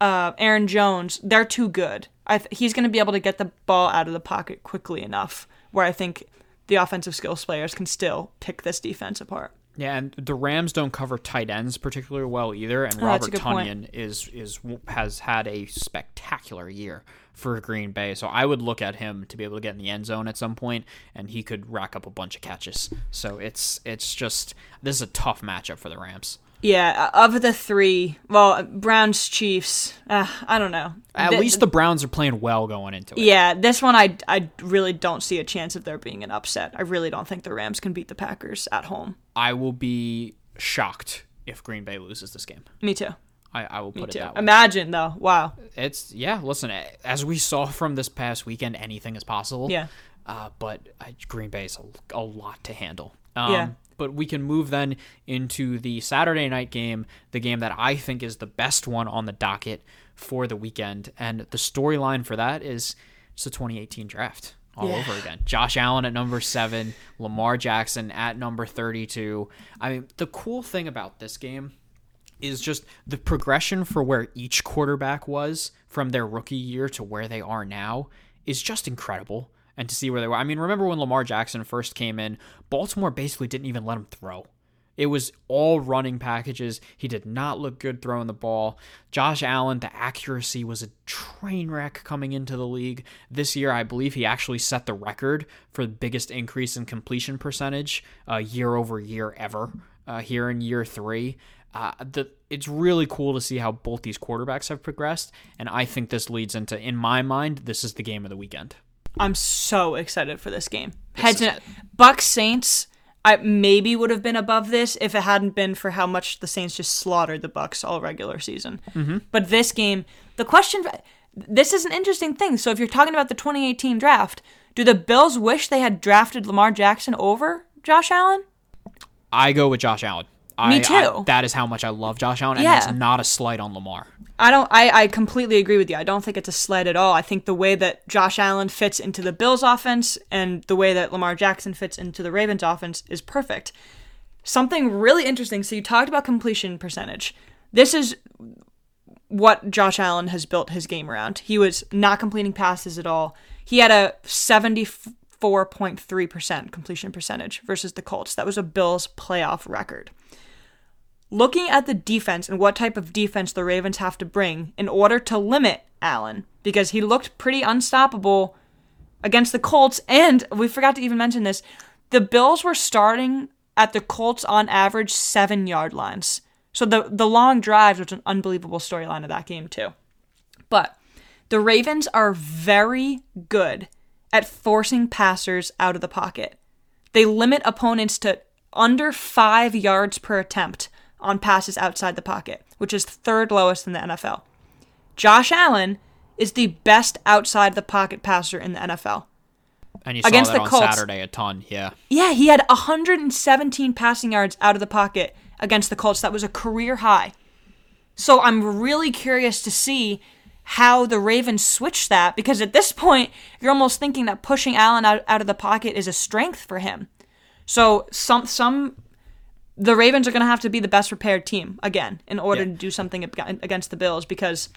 uh, Aaron Jones, they're too good. I th- he's going to be able to get the ball out of the pocket quickly enough, where I think the offensive skills players can still pick this defense apart. Yeah, and the Rams don't cover tight ends particularly well either. And Oh, Robert. Tonyan is is has had a spectacular year for Green Bay, so I would look at him to be able to get in the end zone at some point, and he could rack up a bunch of catches. So it's it's just this is a tough matchup for the Rams. Yeah, of the three, well, Browns, Chiefs, uh, I don't know. At Th- least the Browns are playing well going into it. Yeah, this one I, I really don't see a chance of there being an upset. I really don't think the Rams can beat the Packers at home. I will be shocked if Green Bay loses this game. Me too. I, I will Me put it too. that way. Imagine though. Wow. it's yeah. Listen, as we saw from this past weekend, anything is possible. Yeah. Uh, but uh, Green Bay's a, a lot to handle. Um, Yeah. But we can move then into the Saturday night game, the game that I think is the best one on the docket for the weekend, and the storyline for that is it's the 2018 draft all Yeah. over again. Josh Allen at number seven, Lamar Jackson at number 32. I mean, the cool thing about this game is just the progression for where each quarterback was from their rookie year to where they are now is just incredible. And to see where they were. I mean, remember when Lamar Jackson first came in, Baltimore basically didn't even let him throw. It was all running packages. He did not look good throwing the ball. Josh Allen, the accuracy was a train wreck coming into the league. This year, I believe he actually set the record for the biggest increase in completion percentage uh, year over year ever uh, here in year three. Uh, the, it's really cool to see how both these quarterbacks have progressed. And I think this leads into, in my mind, this is the game of the weekend. I'm so excited for this game. Heads and Bucks Saints. I maybe would have been above this if it hadn't been for how much the Saints just slaughtered the Bucks all regular season. Mm-hmm. But this game, the question, this is an interesting thing. So if you're talking about the 2018 draft, do the Bills wish they had drafted Lamar Jackson over Josh Allen? I go with Josh Allen. I, Me too. I- that is how much I love Josh Allen, and Yeah. that's not a slight on Lamar. I don't. I, I completely agree with you. I don't think it's a sled at all. I think the way that Josh Allen fits into the Bills' offense and the way that Lamar Jackson fits into the Ravens' offense is perfect. Something really interesting. So you talked about completion percentage. This is what Josh Allen has built his game around. He was not completing passes at all. He had a 44.3% completion percentage versus the Colts. That was a Bills playoff record. Looking at the defense and what type of defense the Ravens have to bring in order to limit Allen, because he looked pretty unstoppable against the Colts, and we forgot to even mention this the Bills were starting at the Colts on average seven yard lines. So the, the long drives was an unbelievable storyline of that game, too. But the Ravens are very good at forcing passers out of the pocket. They limit opponents to under five yards per attempt on passes outside the pocket, which is third lowest in the NFL. Josh Allen is the best outside the pocket passer in the NFL. And you saw Against that the on Colts. Saturday a ton, yeah. Yeah, he had 117 passing yards out of the pocket against the Colts. That was a career high. So I'm really curious to see how the Ravens switch that because at this point, you're almost thinking that pushing Allen out, out of the pocket is a strength for him. So some some the Ravens are going to have to be the best prepared team again in order Yeah. to do something against the Bills because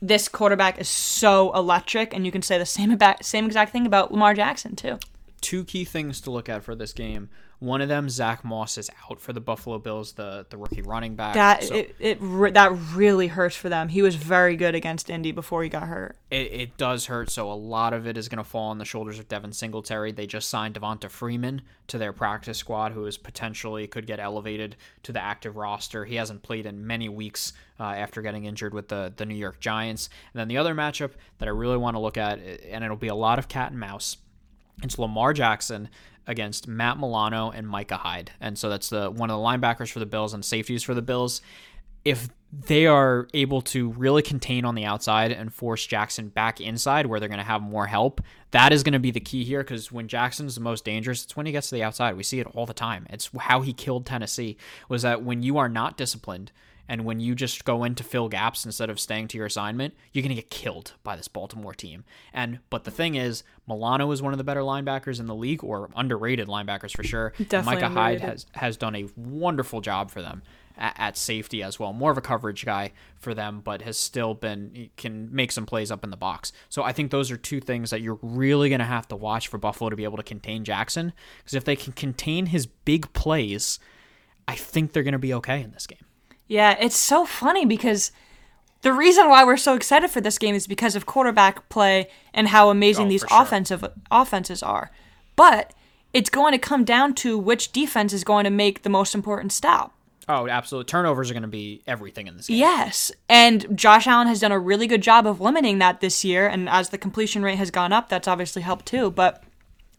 this quarterback is so electric and you can say the same about same exact thing about Lamar Jackson too. Two key things to look at for this game. One of them, Zach Moss is out for the Buffalo Bills, the, the rookie running back. That So- it, it re- that really hurts for them. He was very good against Indy before he got hurt. it, it does hurt. So a lot of it is going to fall on the shoulders of Devin Singletary. They just signed Devonta Freeman to their practice squad, who is potentially could get elevated to the active roster. He hasn't played in many weeks uh, after getting injured with the the New York Giants. And then the other matchup that I really want to look at, and it'll be a lot of cat and mouse. It's Lamar Jackson against Matt Milano and Micah Hyde. And so that's the one of the linebackers for the Bills and safeties for the Bills. If they are able to really contain on the outside and force Jackson back inside where they're going to have more help, that is going to be the key here because when Jackson's the most dangerous, it's when he gets to the outside. We see it all the time. It's how he killed Tennessee was that when you are not disciplined and when you just go in to fill gaps instead of staying to your assignment, you're going to get killed by this Baltimore team. And but the thing is, Milano is one of the better linebackers in the league or underrated linebackers for sure. Definitely Micah Hyde has has done a wonderful job for them at, at safety as well. More of a coverage guy for them, but has still been can make some plays up in the box. So I think those are two things that you're really going to have to watch for Buffalo to be able to contain Jackson because if they can contain his big plays, I think they're going to be okay in this game. Yeah, it's so funny because the reason why we're so excited for this game is because of quarterback play and how amazing Oh, these sure. offensive offenses are. But it's going to come down to which defense is going to make the most important stop. Oh, absolutely. Turnovers are going to be everything in this game. Yes. And Josh Allen has done a really good job of limiting that this year. And as the completion rate has gone up, that's obviously helped too. But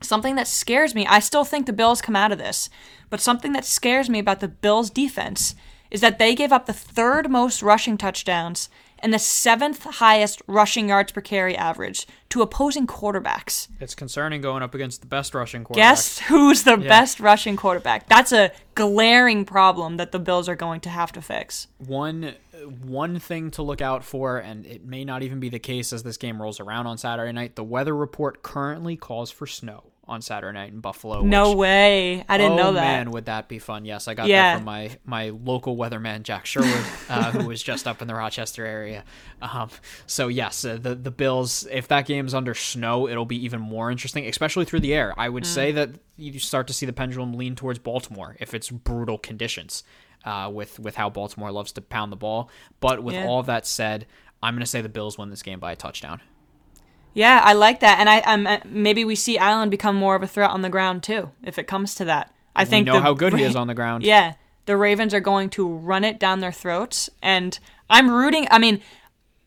something that scares me, I still think the Bills come out of this, but something that scares me about the Bills defense is that they gave up the third most rushing touchdowns and the seventh highest rushing yards per carry average to opposing quarterbacks. It's concerning going up against the best rushing quarterback. Guess who's the best rushing quarterback? That's a glaring problem that the Bills are going to have to fix. one one thing to look out for, and it may not even be the case as this game rolls around on Saturday night. The weather report currently calls for snow on Saturday night in Buffalo. No way. I didn't oh, know that. man, would that be fun? Yes, I got Yeah. that from my my local weatherman Jack Sherwood, uh, who was just up in the Rochester area. Um, so yes, uh, the the Bills. If that game's under snow, it'll be even more interesting, especially through the air. I Mm. would say that you start to see the pendulum lean towards Baltimore if it's brutal conditions. Uh, with with how Baltimore loves to pound the ball, but with Yeah. all that said, I'm going to say the Bills win this game by a touchdown. Yeah, I like that, and I um, uh, maybe we see Allen become more of a threat on the ground too, if it comes to that. I We think know the how good he is on the ground. Yeah, the Ravens are going to run it down their throats, and I'm rooting. I mean,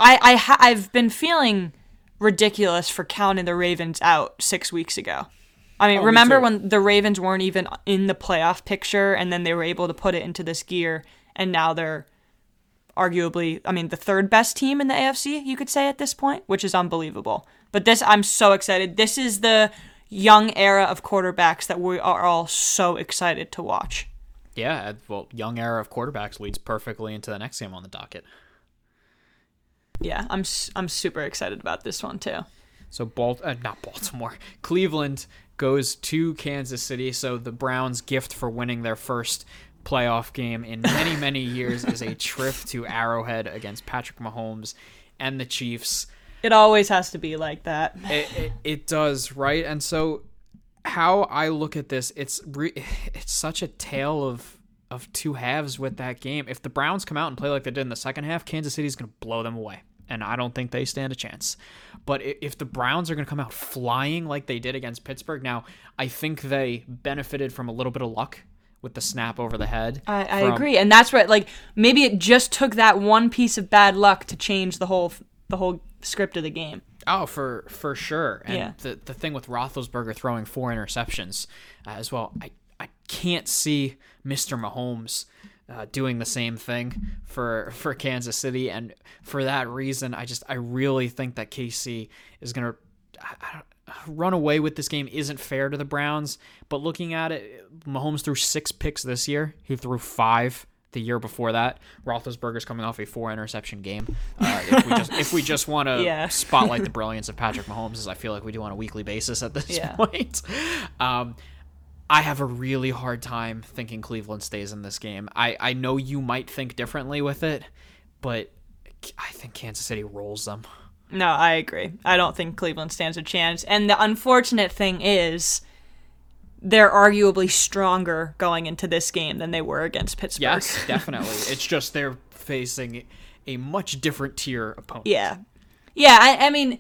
I I ha- I've been feeling ridiculous for counting the Ravens out six weeks ago. I mean, Oh, remember too. when the Ravens weren't even in the playoff picture, and then they were able to put it into this gear, and now they're arguably, I mean, the third best team in the AFC, you could say at this point, which is unbelievable. But this, I'm so excited. This is the young era of quarterbacks that we are all so excited to watch. Yeah, well, young era of quarterbacks leads perfectly into the next game on the docket. Yeah, I'm I'm super excited about this one too. So Balt, uh, not Baltimore, Cleveland goes to Kansas City. So the Browns' gift for winning their first playoff game in many many years is a trip to Arrowhead against Patrick Mahomes and the Chiefs. It always has to be like that. It, it, it does right, and so how I look at this, it's re- it's such a tale of of two halves with that game. If the Browns come out and play like they did in the second half, Kansas City's going to blow them away. And I don't think they stand a chance. But if the Browns are going to come out flying like they did against Pittsburgh, now I think they benefited from a little bit of luck with the snap over the head. I, I from- agree, and that's right. Like maybe it just took that one piece of bad luck to change the whole the whole script of the game. Oh, for for sure. And Yeah. the the thing with Roethlisberger throwing four interceptions uh, as well, I I can't see Mr. Mahomes uh, doing the same thing for for Kansas City, and for that reason, I just I really think that KC is gonna. I, I don't, Run away with this game isn't fair to the Browns, but looking at it, Mahomes threw six picks this year. He threw five the year before that. Roethlisberger's coming off a four interception game. Uh, if we just if we just want to Yeah. spotlight the brilliance of Patrick Mahomes, as I feel like we do on a weekly basis at this Yeah. point. Um, I have a really hard time thinking Cleveland stays in this game. I, I know you might think differently with it, but I think Kansas City rolls them. No, I agree. I don't think Cleveland stands a chance. And the unfortunate thing is, they're arguably stronger going into this game than they were against Pittsburgh. Yes, definitely. it's just they're facing a much different tier opponent. Yeah. Yeah, I, I mean,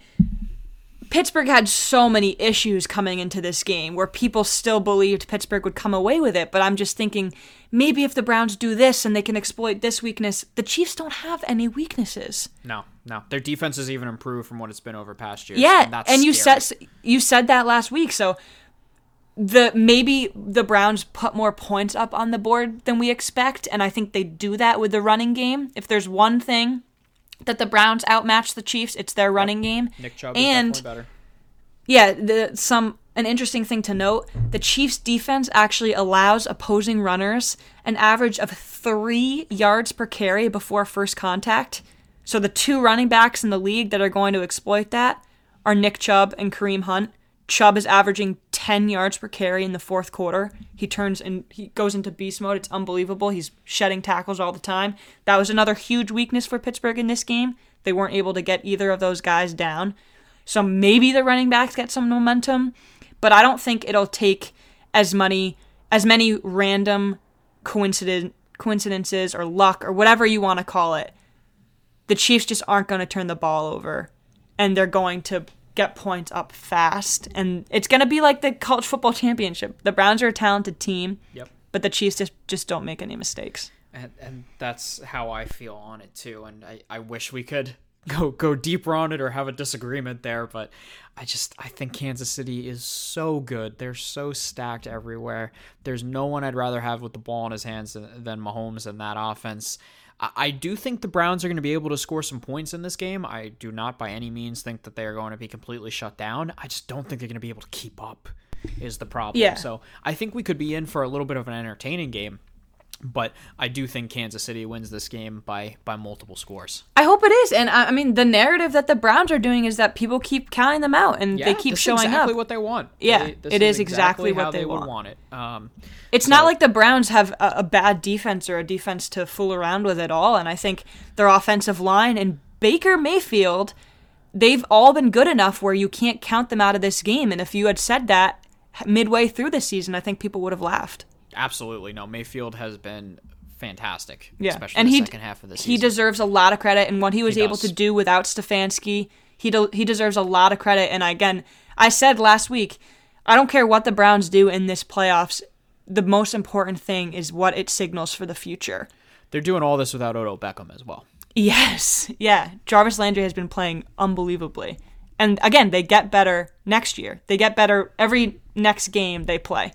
Pittsburgh had so many issues coming into this game where people still believed Pittsburgh would come away with it. But I'm just thinking maybe if the Browns do this and they can exploit this weakness, the Chiefs don't have any weaknesses. No, no. Their defense has even improved from what it's been over past years. Yeah, and, that's and you scary. said you said that last week. So the maybe the Browns put more points up on the board than we expect, and I think they do that with the running game. If there's one thing that the Browns outmatch the Chiefs, it's their running game. Nick Chubb and yeah, the some an interesting thing to note: the Chiefs' defense actually allows opposing runners an average of three yards per carry before first contact. So the two running backs in the league that are going to exploit that are Nick Chubb and Kareem Hunt. Chubb is averaging 10 yards per carry in the fourth quarter. He turns and he goes into beast mode. It's unbelievable. He's shedding tackles all the time. That was another huge weakness for Pittsburgh in this game. They weren't able to get either of those guys down. So maybe the running backs get some momentum, but I don't think it'll take as many as many random coincident coincidences or luck or whatever you want to call it. The Chiefs just aren't going to turn the ball over and they're going to get points up fast and it's going to be like the college football championship. The Browns are a talented team, Yep. but the Chiefs just just don't make any mistakes. And, and that's how I feel on it too. And I, I wish we could go go deeper on it or have a disagreement there, but I just I think Kansas City is so good. They're so stacked everywhere. There's no one I'd rather have with the ball in his hands than, than Mahomes in that offense. I, do think the Browns are going to be able to score some points in this game. I do not by any means think that they are going to be completely shut down. I just don't think they're going to be able to keep up. Is the problem? Yeah. So I think we could be in for a little bit of an entertaining game but I do think Kansas City wins this game by by multiple scores. I hope it is. And I I mean, the narrative that the Browns are doing is that people keep counting them out and they keep showing is exactly up. what they want. Yeah, They- it is exactly what how they would want. want it. Um, It's not like the Browns have a, a bad defense or a defense to fool around with at all. And I think their offensive line and Baker Mayfield, they've all been good enough where you can't count them out of this game. And if you had said that midway through the season, I think people would have laughed. Absolutely no. Mayfield has been fantastic, Yeah, especially and the he second half of the season. he deserves a lot of credit, and what he was He able does. to do without Stefanski, he do, he deserves a lot of credit. And again, I said last week, I don't care what the Browns do in this playoffs. The most important thing is what it signals for the future. They're doing all this without Odell Beckham as well. Yes, yeah. Jarvis Landry has been playing unbelievably, and again, they get better next year. They get better every next game they play.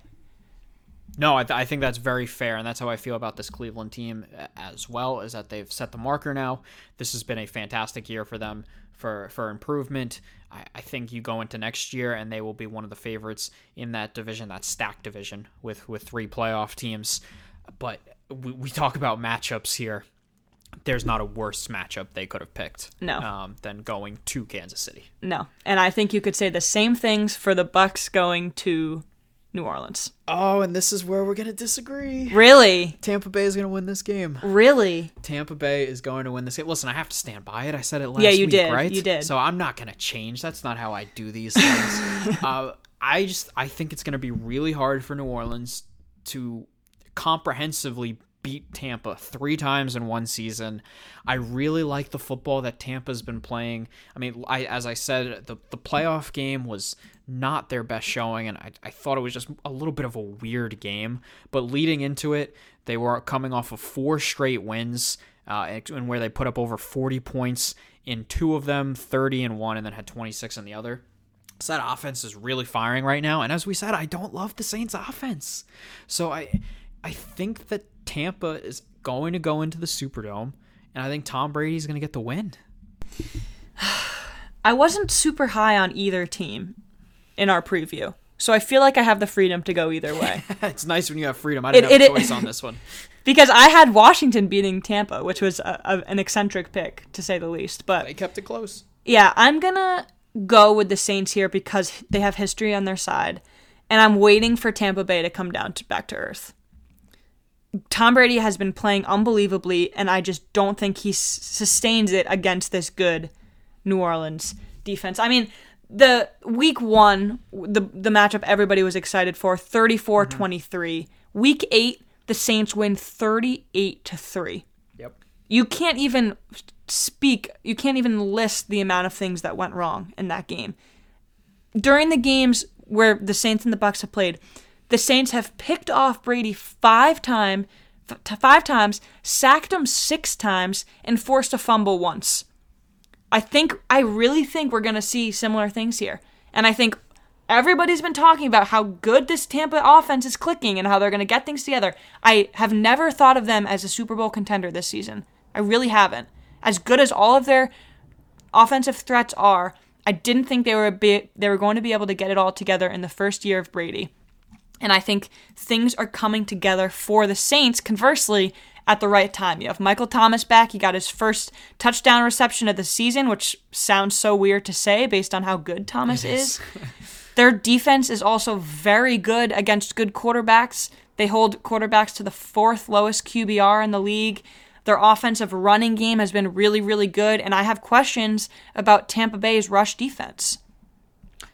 No, I, th- I think that's very fair, and that's how I feel about this Cleveland team as well. Is that they've set the marker now. This has been a fantastic year for them for for improvement. I, I think you go into next year, and they will be one of the favorites in that division, that stacked division with with three playoff teams. But we, we talk about matchups here. There's not a worse matchup they could have picked. No. um, than going to Kansas City. No, and I think you could say the same things for the Bucks going to New Orleans. Oh, and this is where we're gonna disagree. Really, Tampa Bay is gonna win this game. really. Tampa Bay is going to win this game. Listen, I have to stand by it. I said it last Yeah, you week, did. right? You did. So I'm not going to change. That's not how I do these things. uh, I just I think it's going to be really hard for New Orleans to comprehensively beat Tampa three times in one season. I really like the football that Tampa's been playing. I mean, I, as I said, the the playoff game was not their best showing, and I, I thought it was just a little bit of a weird game. But leading into it, they were coming off of four straight wins, uh, and where they put up over 40 points in two of them, 30 in one, and then had 26 in the other. So that offense is really firing right now. And as we said, I don't love the Saints offense. So I I think that Tampa is going to go into the Superdome, and I think Tom Brady's going to get the win. I wasn't super high on either team in our preview. So I feel like I have the freedom to go either way. it's nice when you have freedom. I didn't It- have a it- choice on this one. because I had Washington beating Tampa, which was a, a, an eccentric pick to say the least. But They kept it close. yeah, I'm gonna go with the Saints here because they have history on their side, and I'm waiting for Tampa Bay to come down to back to earth. Tom Brady has been playing unbelievably, and I just don't think he s- sustains it against this good New Orleans defense. I mean, the week one, the the matchup everybody was excited for, 34-23. Mm-hmm. Week eight, the Saints win 38 to 3 Yep. you can't even speak you can't even list the amount of things that went wrong in that game during the games where the saints and the bucks have played the saints have picked off brady five time f- five times sacked him six times and forced a fumble once i think i really think we're going to see similar things here and i think everybody's been talking about how good this Tampa offense is clicking and how they're going to get things together. I have never thought of them as a Super Bowl contender this season. I really haven't. As good as all of their offensive threats are, I didn't think they were a bit, they were going to be able to get it all together in the first year of Brady. And I think things are coming together for the Saints, conversely, at the right time. You have Michael Thomas back. He got his first touchdown reception of the season, which sounds so weird to say based on how good Thomas is. Their defense is also very good against good quarterbacks. They hold quarterbacks to the fourth lowest QBR in the league. Their offensive running game has been really, really good. And I have questions about Tampa Bay's rush defense.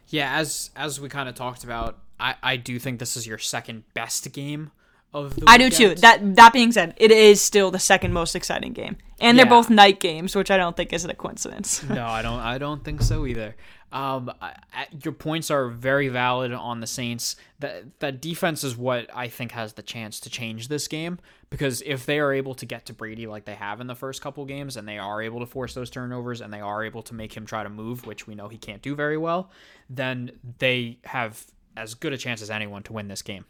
Yeah, as as we kind of talked about, I I do think this is your second best game of the. I do too. That that being said, it is still the second most exciting game, and they're both night games, which I don't think is a coincidence. no, I don't. I don't think so either. Um, I, I, your points are very valid on the Saints. That that defense is what I think has the chance to change this game because if they are able to get to Brady like they have in the first couple games, and they are able to force those turnovers, and they are able to make him try to move, which we know he can't do very well, then they have as good a chance as anyone to win this game.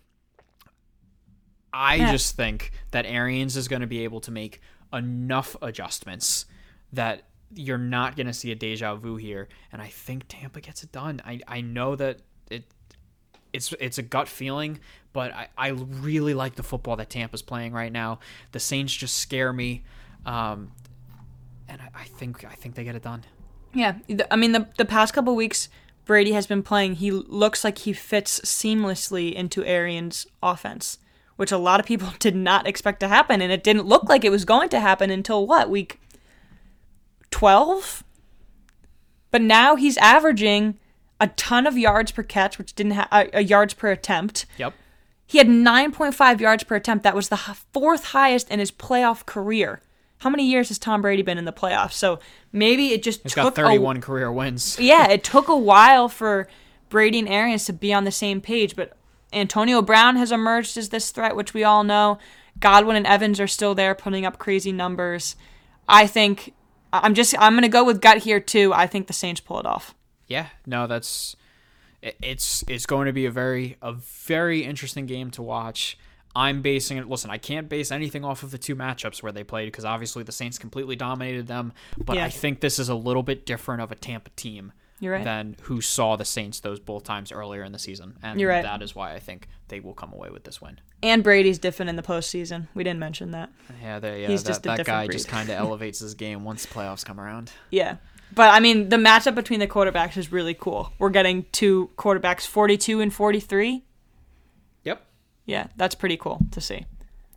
I Yeah. just think that Arians is going to be able to make enough adjustments that you're not going to see a deja vu here, and I think Tampa gets it done. I I know that it it's it's a gut feeling, but I, I really like the football that Tampa's playing right now. The Saints just scare me, um, and I, I think I think they get it done. Yeah, I mean the the past couple weeks Brady has been playing. He looks like he fits seamlessly into Arians' offense, which a lot of people did not expect to happen, and it didn't look like it was going to happen until what week twelve. But now he's averaging a ton of yards per catch, which didn't have uh, uh, yards per attempt. Yep. He had 9.5 yards per attempt. That was the h- fourth highest in his playoff career. How many years has Tom Brady been in the playoffs? So maybe it just He's took got a 31 career wins. yeah, it took a while for Brady and Arians to be on the same page, but Antonio Brown has emerged as this threat, which we all know. Godwin and Evans are still there, putting up crazy numbers. I think I'm just I'm gonna go with gut here too. I think the Saints pull it off. Yeah, no, that's it's it's going to be a very a very interesting game to watch. I'm basing it. Listen, I can't base anything off of the two matchups where they played because obviously the Saints completely dominated them. But Yeah. I think this is a little bit different of a Tampa team You're right. than who saw the Saints those both times earlier in the season, and You're right. that is why I think they will come away with this win. And Brady's different in the postseason. We didn't mention that. Yeah, they, yeah He's that, just a that different guy just kind of elevates his game once the playoffs come around. Yeah. But I mean, the matchup between the quarterbacks is really cool. We're getting two quarterbacks, 42 and 43. Yep. Yeah, that's pretty cool to see.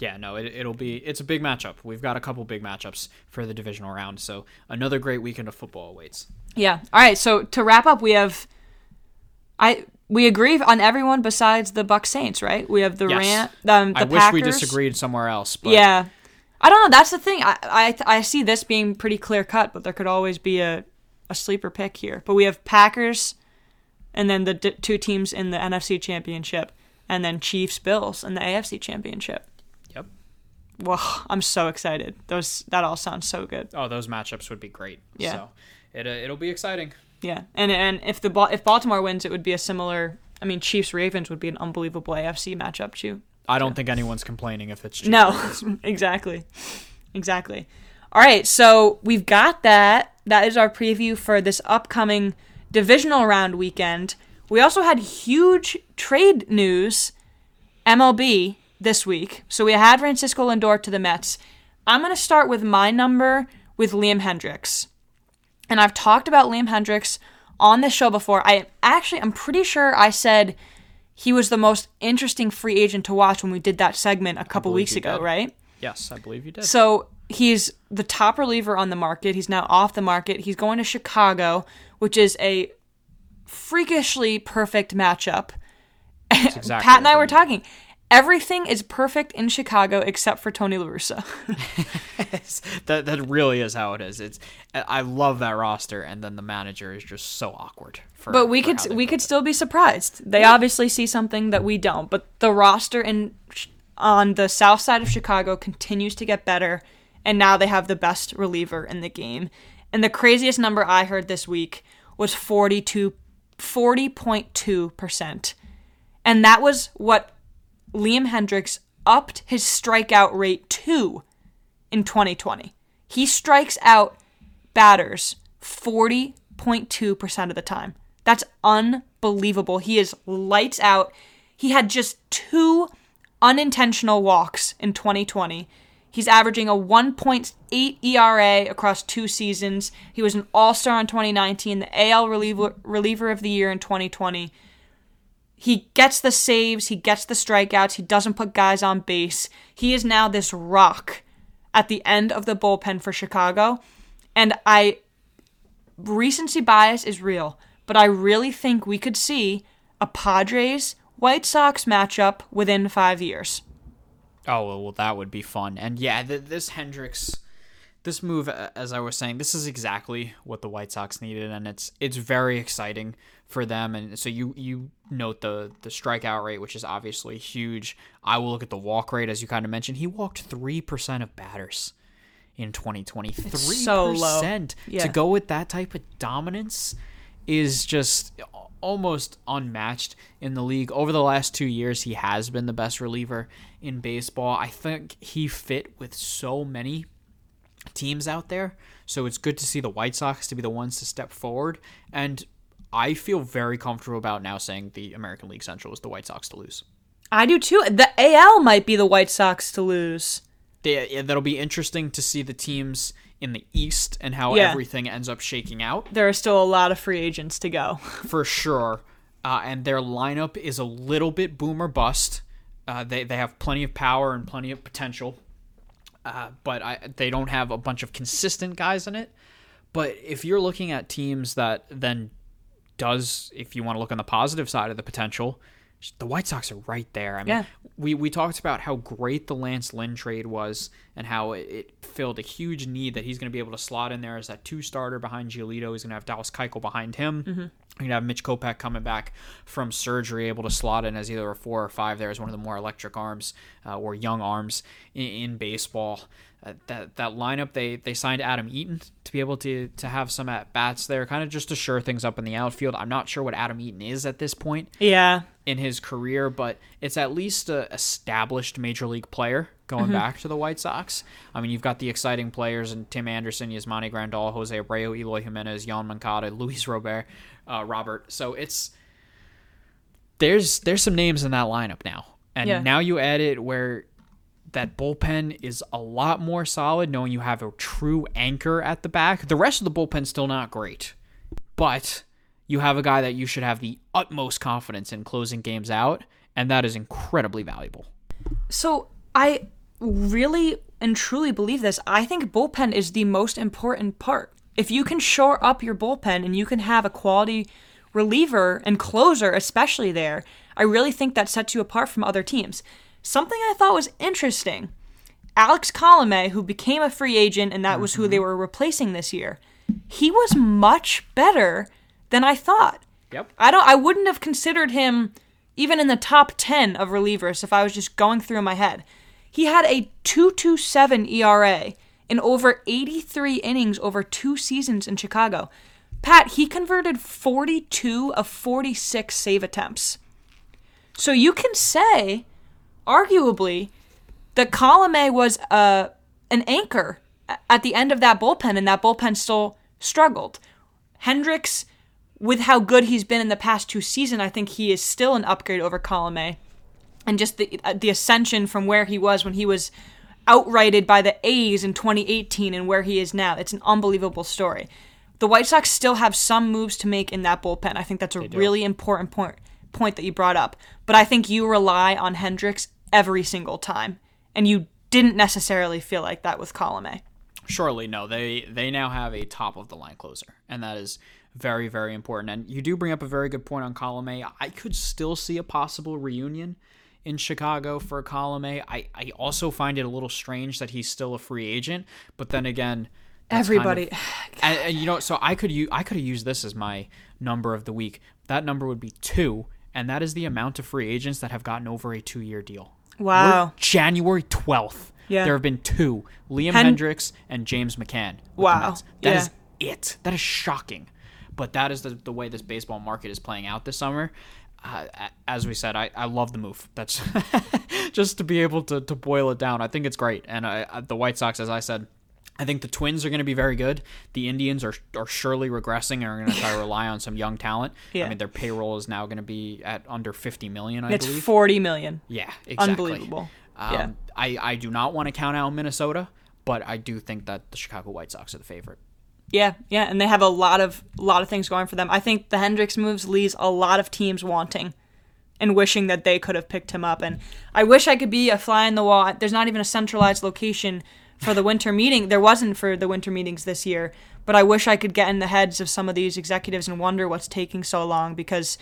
Yeah, no, it, it'll be it's a big matchup. We've got a couple big matchups for the divisional round, so another great weekend of football awaits. Yeah. All right. So to wrap up, we have I we agree on everyone besides the Buck Saints, right? We have the Yes. Ram, um, the I wish we disagreed somewhere else. But Yeah, I don't know. That's the thing. I, I I see this being pretty clear cut, but there could always be a a sleeper pick here. But we have Packers, and then the d- two teams in the NFC Championship, and then Chiefs Bills in the AFC Championship. Yep. Wow, I'm so excited. Those that all sounds so good. Oh, those matchups would be great. Yeah. So it uh, it'll be exciting. Yeah, and and if the if Baltimore wins, it would be a similar. I mean, Chiefs Ravens would be an unbelievable AFC matchup too. I don't think anyone's complaining if it's Chiefs No, exactly. Exactly. All right, so we've got that. That is our preview for this upcoming divisional round weekend. We also had huge trade news, MLB, this week. So we had Francisco Lindor to the Mets. I'm going to start with my number with Liam Hendriks. And I've talked about Liam Hendriks on this show before. I actually, I'm pretty sure I said he was the most interesting free agent to watch when we did that segment a couple weeks ago, did. right? Yes, I believe you did. So he's the top reliever on the market. He's now off the market. He's going to Chicago, which is a freakishly perfect matchup. Exactly Pat and I were talking. Everything is perfect in Chicago except for Tony La Russa. that that really is how it is. It's I love that roster, and then the manager is just so awkward. For, but we could we could it. still be surprised. They obviously see something that we don't. But the roster in on the south side of Chicago continues to get better, and now they have the best reliever in the game. And the craziest number I heard this week was 42 40.2%. And that was what Liam Hendriks upped his strikeout rate to in 2020. He strikes out batters 40.2% of the time. That's unbelievable. He is lights out. He had just two unintentional walks in 2020. He's averaging a 1.8 ERA across two seasons. He was an All Star in 2019, the AL reliever, reliever of the year in 2020. He gets the saves, he gets the strikeouts, he doesn't put guys on base. He is now this rock at the end of the bullpen for Chicago. And I recency bias is real, but I really think we could see a Padres White Sox matchup within 5 years. Oh well, that would be fun. And yeah, th- this Hendriks, this move, as I was saying, this is exactly what the White Sox needed, and it's it's very exciting for them. And so you you note the the strikeout rate, which is obviously huge. I will look at the walk rate, as you kind of mentioned. He walked three percent of batters in 2020. Three so percent Yeah. to go with that type of dominance is just almost unmatched in the league. Over the last two years, he has been the best reliever in baseball. I think he fit with so many teams out there. So it's good to see the White Sox to be the ones to step forward. And I feel very comfortable about now saying the American League Central is the White Sox to lose. I do too. The AL might be the White Sox to lose. They, that'll be interesting to see the teams in the East and how Yeah. everything ends up shaking out. There are still a lot of free agents to go. for sure. Uh, and their lineup is a little bit boom or bust. Uh, they they have plenty of power and plenty of potential, uh, but I, they don't have a bunch of consistent guys in it. But if you're looking at teams that then does, if you want to look on the positive side of the potential, the White Sox are right there. I mean, Yeah. we, we talked about how great the Lance Lynn trade was and how it, it filled a huge need that he's going to be able to slot in there as that two starter behind Giolito. He's going to have Dallas Keuchel behind him. Mm-hmm. You're going to have Mitch Kopech coming back from surgery, able to slot in as either a four or five there as one of the more electric arms uh, or young arms in, in baseball. Uh, that that lineup they they signed Adam Eaton to be able to to have some at bats there, kind of just to shore things up in the outfield. I'm not sure what Adam Eaton is at this point Yeah. in his career, but it's at least a established major league player going back to the White Sox. I mean, you've got the exciting players and Tim Anderson, Yasmani Grandal, Jose Abreu, Eloy Jimenez, Yoan Moncada, Luis Robert, uh, Robert. So it's there's there's some names in that lineup now, and Yeah. now you add it where that bullpen is a lot more solid, knowing you have a true anchor at the back. The rest of the bullpen's still not great, but you have a guy that you should have the utmost confidence in closing games out, and that is incredibly valuable. So I really and truly believe this. I think bullpen is the most important part. If you can shore up your bullpen and you can have a quality reliever and closer, especially there, I really think that sets you apart from other teams. Something I thought was interesting Alex Colome, who became a free agent, and that was who they mm-hmm. were replacing this year, he was much better than I thought. Yep. I don't. I wouldn't have considered him even in the top ten of relievers if I was just going through in my head. He had a 2.27 ERA in over 83 innings over two seasons in Chicago. Pat, he converted 42 of 46 save attempts. So you can say, arguably, that Colome was uh, an anchor at the end of that bullpen, and that bullpen still struggled. Hendriks, with how good he's been in the past two seasons, I think he is still an upgrade over Colome. And just the uh, the ascension from where he was when he was outrighted by the A's in 2018 and where he is now. It's an unbelievable story. The White Sox still have some moves to make in that bullpen. I think that's a really important point point that you brought up. But I think you rely on Hendriks every single time, and you didn't necessarily feel like that with Colome. Surely, no. They they now have a top of the line closer, and that is very very important. And you do bring up a very good point on Colome. I could still see a possible reunion in Chicago for Colome. I I also find it a little strange that he's still a free agent, but then again. that's kind of- Everybody, and, and you know, so I could use I could have used this as my number of the week. That number would be two, and that is the amount of free agents that have gotten over a two-year deal. Wow. We're January twelfth. Yeah. There have been two: Liam Hen- Hendriks and James McCann. Wow. That Yeah. is it. That is shocking. But that is the, the way this baseball market is playing out this summer. Uh, as we said, I, I love the move. That's just to be able to, to boil it down. I think it's great. And I, I, the White Sox, as I said, I think the Twins are going to be very good. The Indians are are surely regressing and are going to try to rely on some young talent. Yeah. I mean, their payroll is now going to be at under 50 million, I it's believe. 40 million. Yeah, exactly. Unbelievable. Um, Yeah. I, I do not want to count out Minnesota, but I do think that the Chicago White Sox are the favorite. Yeah, yeah, and they have a lot of lot of things going for them. I think the Hendriks moves leaves a lot of teams wanting and wishing that they could have picked him up. And I wish I could be a fly in the wall. There's not even a centralized location for the winter meeting. There wasn't for the winter meetings this year, but I wish I could get in the heads of some of these executives and wonder what's taking so long because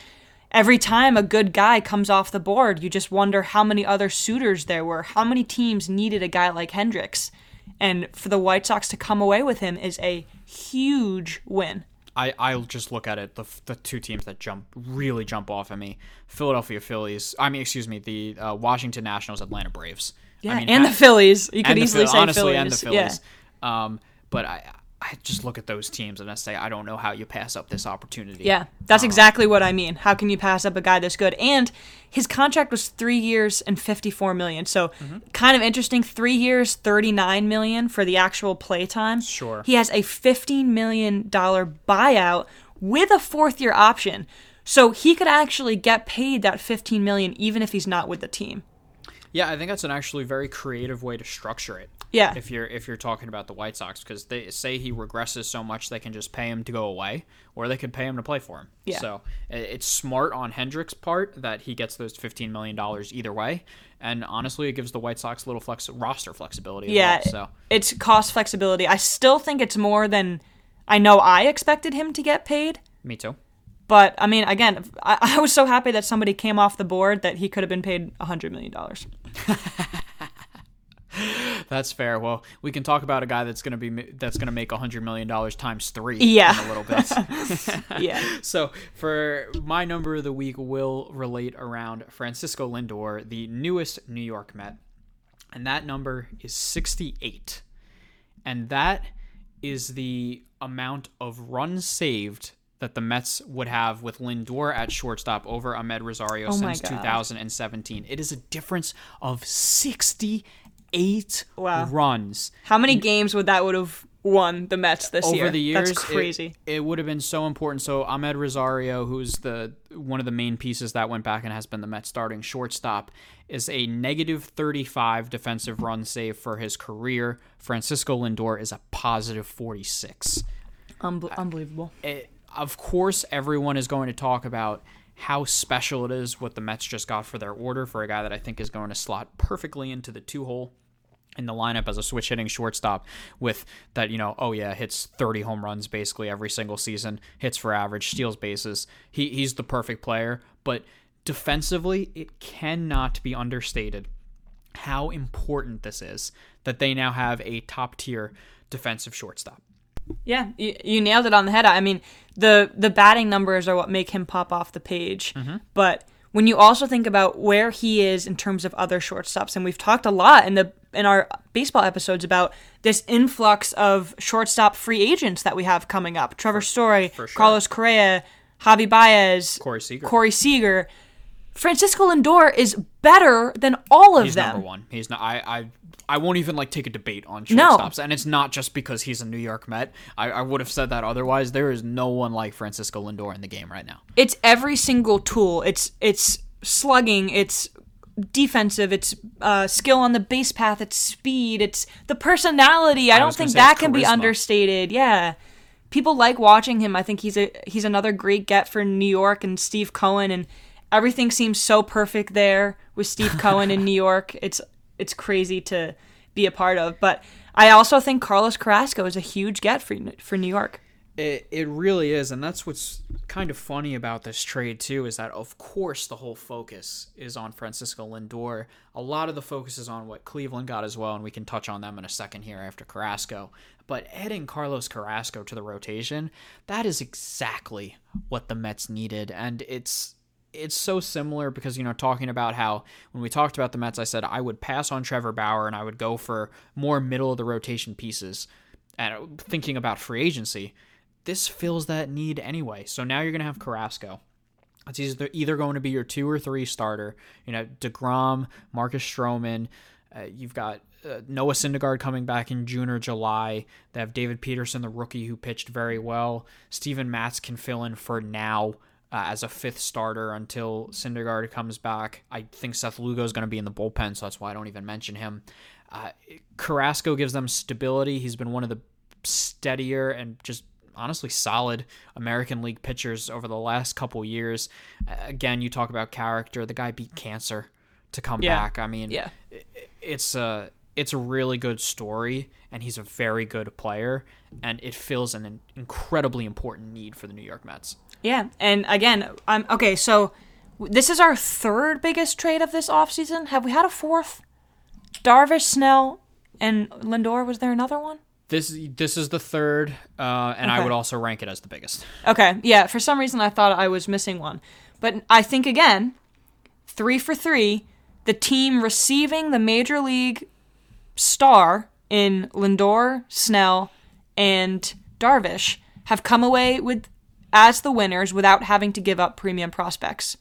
every time a good guy comes off the board, you just wonder how many other suitors there were. How many teams needed a guy like Hendriks? And for the White Sox to come away with him is a huge win. I, I'll just look at it. The, the two teams that jump really jump off at me: Philadelphia Phillies. I mean, excuse me, the uh, Washington Nationals, Atlanta Braves. Yeah, I mean, and ha- the Phillies. You could easily Phil- say honestly, Phillies. and the Yeah. Phillies. Um, but I I just look at those teams and I say I don't know how you pass up this opportunity. Yeah, that's exactly what I mean. How can you pass up a guy this good? And his contract was three years and fifty-four million. So, Mm-hmm. kind of interesting. Three years, thirty-nine million for the actual play time. Sure. He has a fifteen million dollar buyout with a fourth-year option. So he could actually get paid that fifteen million even if he's not with the team. Yeah, I think that's an actually very creative way to structure it. Yeah. If you're if you're talking about the White Sox, because they say he regresses so much, they can just pay him to go away, or they could pay him to play for him. Yeah. So it's smart on Hendriks' part that he gets those fifteen million dollars either way, and honestly, it gives the White Sox a little flex roster flexibility. Yeah, Well, so it's cost flexibility. I still think it's more than I know I expected him to get paid. me too. But I mean, again, I, I was so happy that somebody came off the board that he could have been paid a hundred million dollars. That's fair. Well, we can talk about a guy that's gonna be that's gonna make a hundred million dollars times three. Yeah. In a little bit. Yeah, So for my number of the week will relate around Francisco Lindor, the newest New York Met, and that number is 68, and that is the amount of runs saved that the Mets would have with Lindor at shortstop over Amed Rosario Oh since God. 2017. It is a difference of 68 Wow. runs how many games would that would have won the Mets this over year? the years that's it- crazy. it, would have been so important so amed rosario who's the one of the main pieces that went back and has been the mets starting shortstop is a negative 35 defensive run save for his career francisco lindor is a positive 46 Unbe- unbelievable. it, of course, everyone is going to talk about how special it is what the Mets just got for their order for a guy that I think is going to slot perfectly into the two hole in the lineup as a switch hitting shortstop with that, you know, oh yeah, hits 30 home runs basically every single season, hits for average, steals bases. He he's the perfect player, but defensively, it cannot be understated how important this is that they now have a top tier defensive shortstop. Yeah, you, you nailed it on the head. I mean, the the batting numbers are what make him pop off the page. Mm-hmm. But when you also think about where he is in terms of other shortstops, and we've talked a lot in the in our baseball episodes about this influx of shortstop free agents that we have coming up. Trevor Story, sure. Carlos Correa, Javi Baez, Corey Seager. Corey Seager. Francisco Lindor is better than all of He's them. number one. He's not. I. I. I won't even like take a debate on No. shortstops, and it's not just because he's a New York Met. I, I would have said that otherwise. There is no one like Francisco Lindor in the game right now. it's every single tool. It's it's slugging. It's defensive. It's uh, skill on the base path. It's speed. It's the personality. I, don't think that can be understated. Yeah, people like watching him. I think he's a he's another great get for New York and Steve Cohen and everything seems so perfect there with Steve Cohen in New York. It's it's crazy to be a part of. But I also think Carlos Carrasco is a huge get for for New York. It, it really is, and that's what's kind of funny about this trade too. Is that of course the whole focus is on Francisco Lindor. A lot of the focus is on what Cleveland got as well, and we can touch on them in a second here after Carrasco. But adding Carlos Carrasco to the rotation, that is exactly what the Mets needed, and it's it's so similar because you know talking about how when we talked about the Mets, I said I would pass on Trevor Bauer and I would go for more middle of the rotation pieces. And thinking about free agency, this fills that need anyway. So now you're gonna have Carrasco. It's either either going to be your two or three starter. You know Degrom, Marcus Stroman. Uh, you've got uh, Noah Syndergaard coming back in June or July. They have David Peterson, the rookie, who pitched very well. Steven Matz can fill in for now uh, as a fifth starter until Syndergaard comes back. I think Seth Lugo is going to be in the bullpen, so that's why I don't even mention him. Uh, Carrasco gives them stability. He's been one of the steadier and just honestly solid American League pitchers over the last couple years. Again, you talk about character. The guy beat cancer to come Yeah. back. I mean, Yeah. it's a it's a really good story, and he's a very good player, and it fills an incredibly important need for the New York Mets. Yeah, and again, I'm okay. So this is our third biggest trade of this offseason. Have we had a fourth? Darvish, Snell, and Lindor. Was there another one? This this is the third, uh, and I would also rank it as the biggest. Okay, yeah. For some reason, I thought I was missing one, but I think again, three for three. The team receiving the major league star in Lindor, Snell, and Darvish have come away with as the winners without having to give up premium prospects.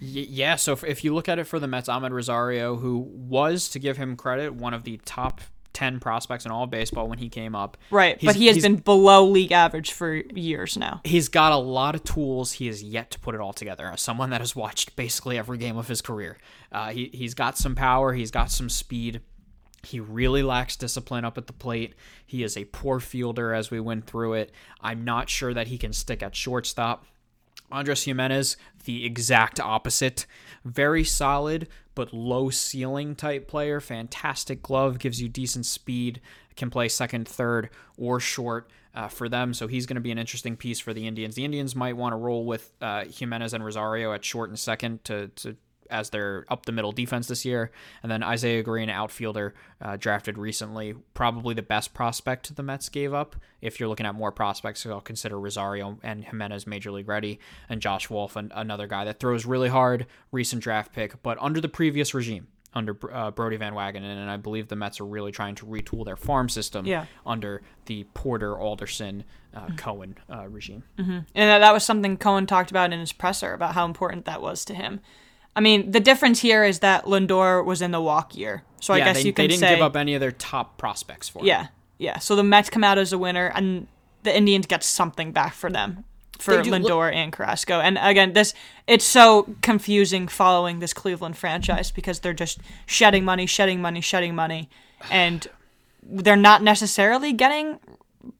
Yeah, so if, you look at it for the Mets, Amed Rosario, who was, to give him credit, one of the top 10 prospects in all of baseball when he came up. Right, He's- but he has been below league average for years now. He's got a lot of tools. He has yet to put it all together. As someone that has watched basically every game of his career, uh, he, he's got some power, he's got some speed. He really lacks discipline up at the plate. He is a poor fielder as we went through it. I'm not sure that he can stick at shortstop. Andres Gimenez, the exact opposite. Very solid, but low ceiling type player. Fantastic glove, gives you decent speed, can play second, third, or short uh, for them. So he's going to be an interesting piece for the Indians. The Indians might want to roll with uh, Gimenez and Rosario at short and second to, to as their up the middle defense this year. And then Isaiah Greene, outfielder, uh, drafted recently, probably the best prospect the Mets gave up. If you're looking at more prospects, I'll consider Rosario and Gimenez major league ready, and Josh Wolf, an, another guy that throws really hard, recent draft pick, but under the previous regime. Under uh, Brodie Van Wagenen, and I believe the Mets are really trying to retool their farm system Yeah. under the Porter Alderson uh, Cohen uh, regime. And that, that was something Cohen talked about in his presser about how important that was to him. I mean, the difference here is that Lindor was in the walk year. So I yeah, guess they, you they can didn't say give up any of their top prospects for him. Yeah. Yeah. So the Mets come out as a winner and the Indians get something back for them. For They do. Lindor and Carrasco. And again, this it's so confusing following this Cleveland franchise because they're just shedding money, shedding money, shedding money. And they're not necessarily getting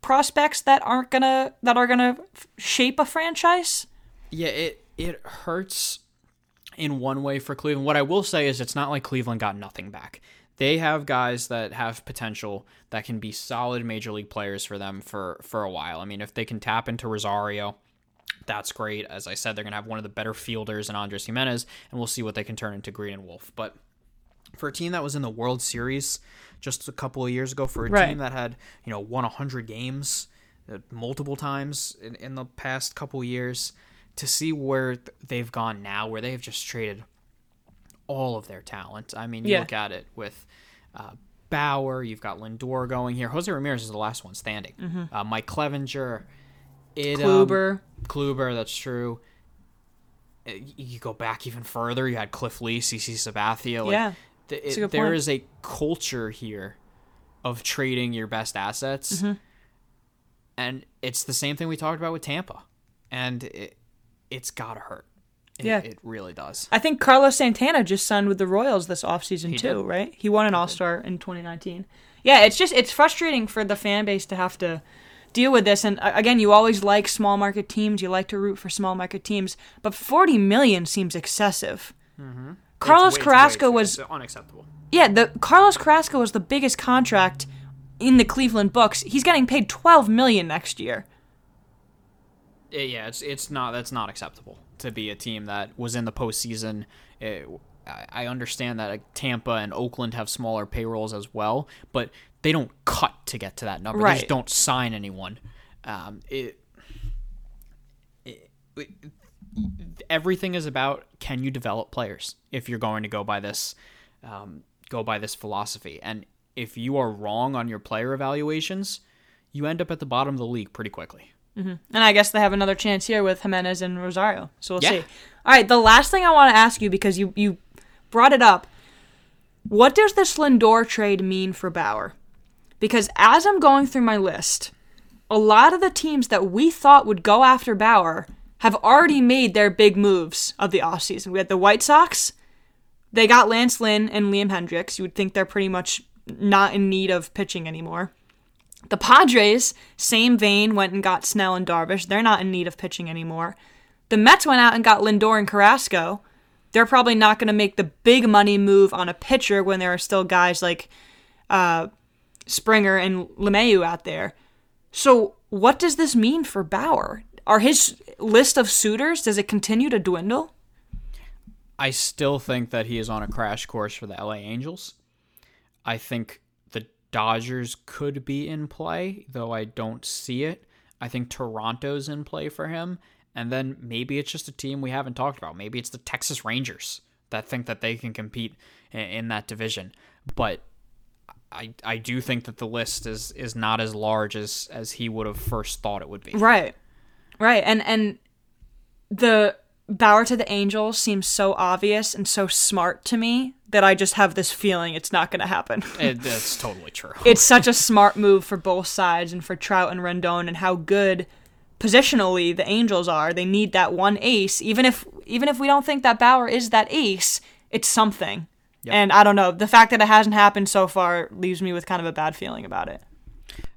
prospects that aren't gonna that are gonna f- shape a franchise. Yeah, it it hurts in one way for Cleveland. What I will say is it's not like Cleveland got nothing back. they have guys that have potential that can be solid major league players for them for for a while. I mean, if they can tap into Rosario, that's great. As I said, they're going to have one of the better fielders in Andres Gimenez, and we'll see what they can turn into Greene and Wolf. But for a team that was in the World Series just a couple of years ago, for a Right. team that had you know won hundred games uh, multiple times in, in the past couple of years, to see where they've gone now, where they have just traded all of their talent. I mean, you Yeah. look at it with uh, Bauer, you've got Lindor going here. Jose Ramirez is the last one standing. Uh, Mike Clevinger, it, um, Mm-hmm. Kluber. Kluber, that's true. Uh, You go back even further. You had Cliff Lee, CC Sabathia. Like, Yeah, th- a it- there point. is a culture here of trading your best assets, Mm-hmm. and it's the same thing we talked about with Tampa, and it, it's gotta hurt. It, Yeah. it really does. I think Carlos Santana just signed with the Royals this offseason He too, did. right? He won an All Star in 2019. Yeah, it's just it's frustrating for the fan base to have to deal with this. And uh, again, you always like small market teams. You like to root for small market teams, but 40 million seems excessive. Carlos Carrasco was unacceptable. yeah, the Carlos Carrasco was the biggest contract in the Cleveland books. He's getting paid 12 million next year. Yeah, it's it's not that's not acceptable to be a team that was in the postseason. It, I understand that like, Tampa and Oakland have smaller payrolls as well, but they don't cut to get to that number. They just don't sign anyone. Um, it, it, it- everything is about can you develop players if you're going to go by this um, go by this philosophy, and if you are wrong on your player evaluations, you end up at the bottom of the league pretty quickly. Mm-hmm. And I guess they have another chance here with Gimenez and Rosario. So we'll Yeah. see. All right, the last thing I want to ask you because you you brought it up. What does this Lindor trade mean for Bauer? Because as I'm going through my list, a lot of the teams that we thought would go after Bauer have already made their big moves of the offseason. We had the White Sox. They got Lance Lynn and Liam Hendriks. You would think they're pretty much not in need of pitching anymore. The Padres, same vein, went and got Snell and Darvish. They're not in need of pitching anymore. The Mets went out and got Lindor and Carrasco. They're probably not going to make the big money move on a pitcher when there are still guys like uh, Springer and LeMahieu out there. So, what does this mean for Bauer? Are his list of suitors does it continue to dwindle? I still think that he is on a crash course for the LA Angels. I think Dodgers could be in play, though I don't see it. I think Toronto's in play for him. And then maybe it's just a team we haven't talked about. Maybe it's the Texas Rangers that think that they can compete in, that division. But I I do think that the list is is not as large as as he would have first thought it would be. Right. Right. And and the Bauer to the Angels seems so obvious and so smart to me that I just have this feeling it's not going to happen. It, eh, that's totally true. it's such a smart move for both sides and for Trout and Rendon and how good positionally the Angels are. They need that one ace even if even if we don't think that Bauer is that ace, it's something. And I don't know, the fact that it hasn't happened so far leaves me with kind of a bad feeling about it.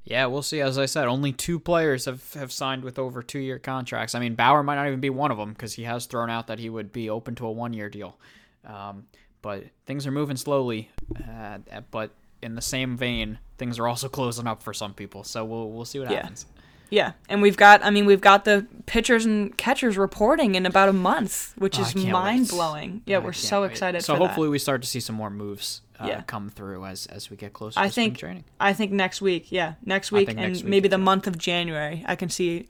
Yeah, we'll see. As I said, only two players have, have signed with over two year contracts. I mean, Bauer might not even be one of them because he has thrown out that he would be open to a one year deal. Um, but things are moving slowly. Uh, but in the same vein, things are also closing up for some people. So we'll we'll see what Yeah. happens. Yeah, and we've got I mean we've got the pitchers and catchers reporting in about a month, which Oh, is mind blowing. Yeah, I we're so wait. excited So hopefully we start to see some more moves uh, Yeah. come through as as we get closer I to think training. I think next week, yeah, next week and next week maybe the month of January, I can see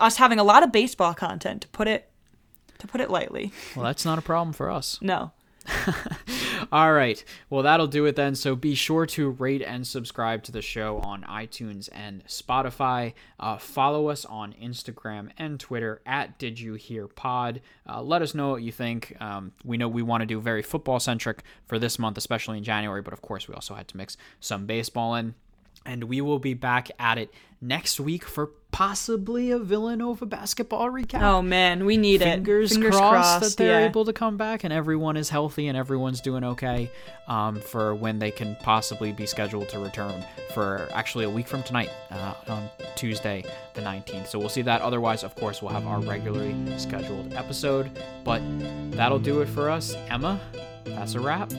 us having a lot of baseball content to put it to put it lightly. Well, that's not a problem for us. No. All right. Well, that'll do it then. So be sure to rate and subscribe to the show on iTunes and Spotify. Uh, follow us on Instagram and Twitter at Did You Hear Pod. Uh, let us know what you think. Um, we know we want to do very football centric for this month, especially in January, but of course, we also had to mix some baseball in. And we will be back at it next week for possibly a Villanova basketball recap Oh man, we need fingers, it. Fingers crossed, that they're yeah. able to come back and everyone is healthy and everyone's doing okay um, for when they can possibly be scheduled to return for actually a week from tonight uh, on Tuesday the 19th. So we'll see that. Otherwise, of course, we'll have our regularly scheduled episode. But that'll do it for us. Emma, that's a wrap.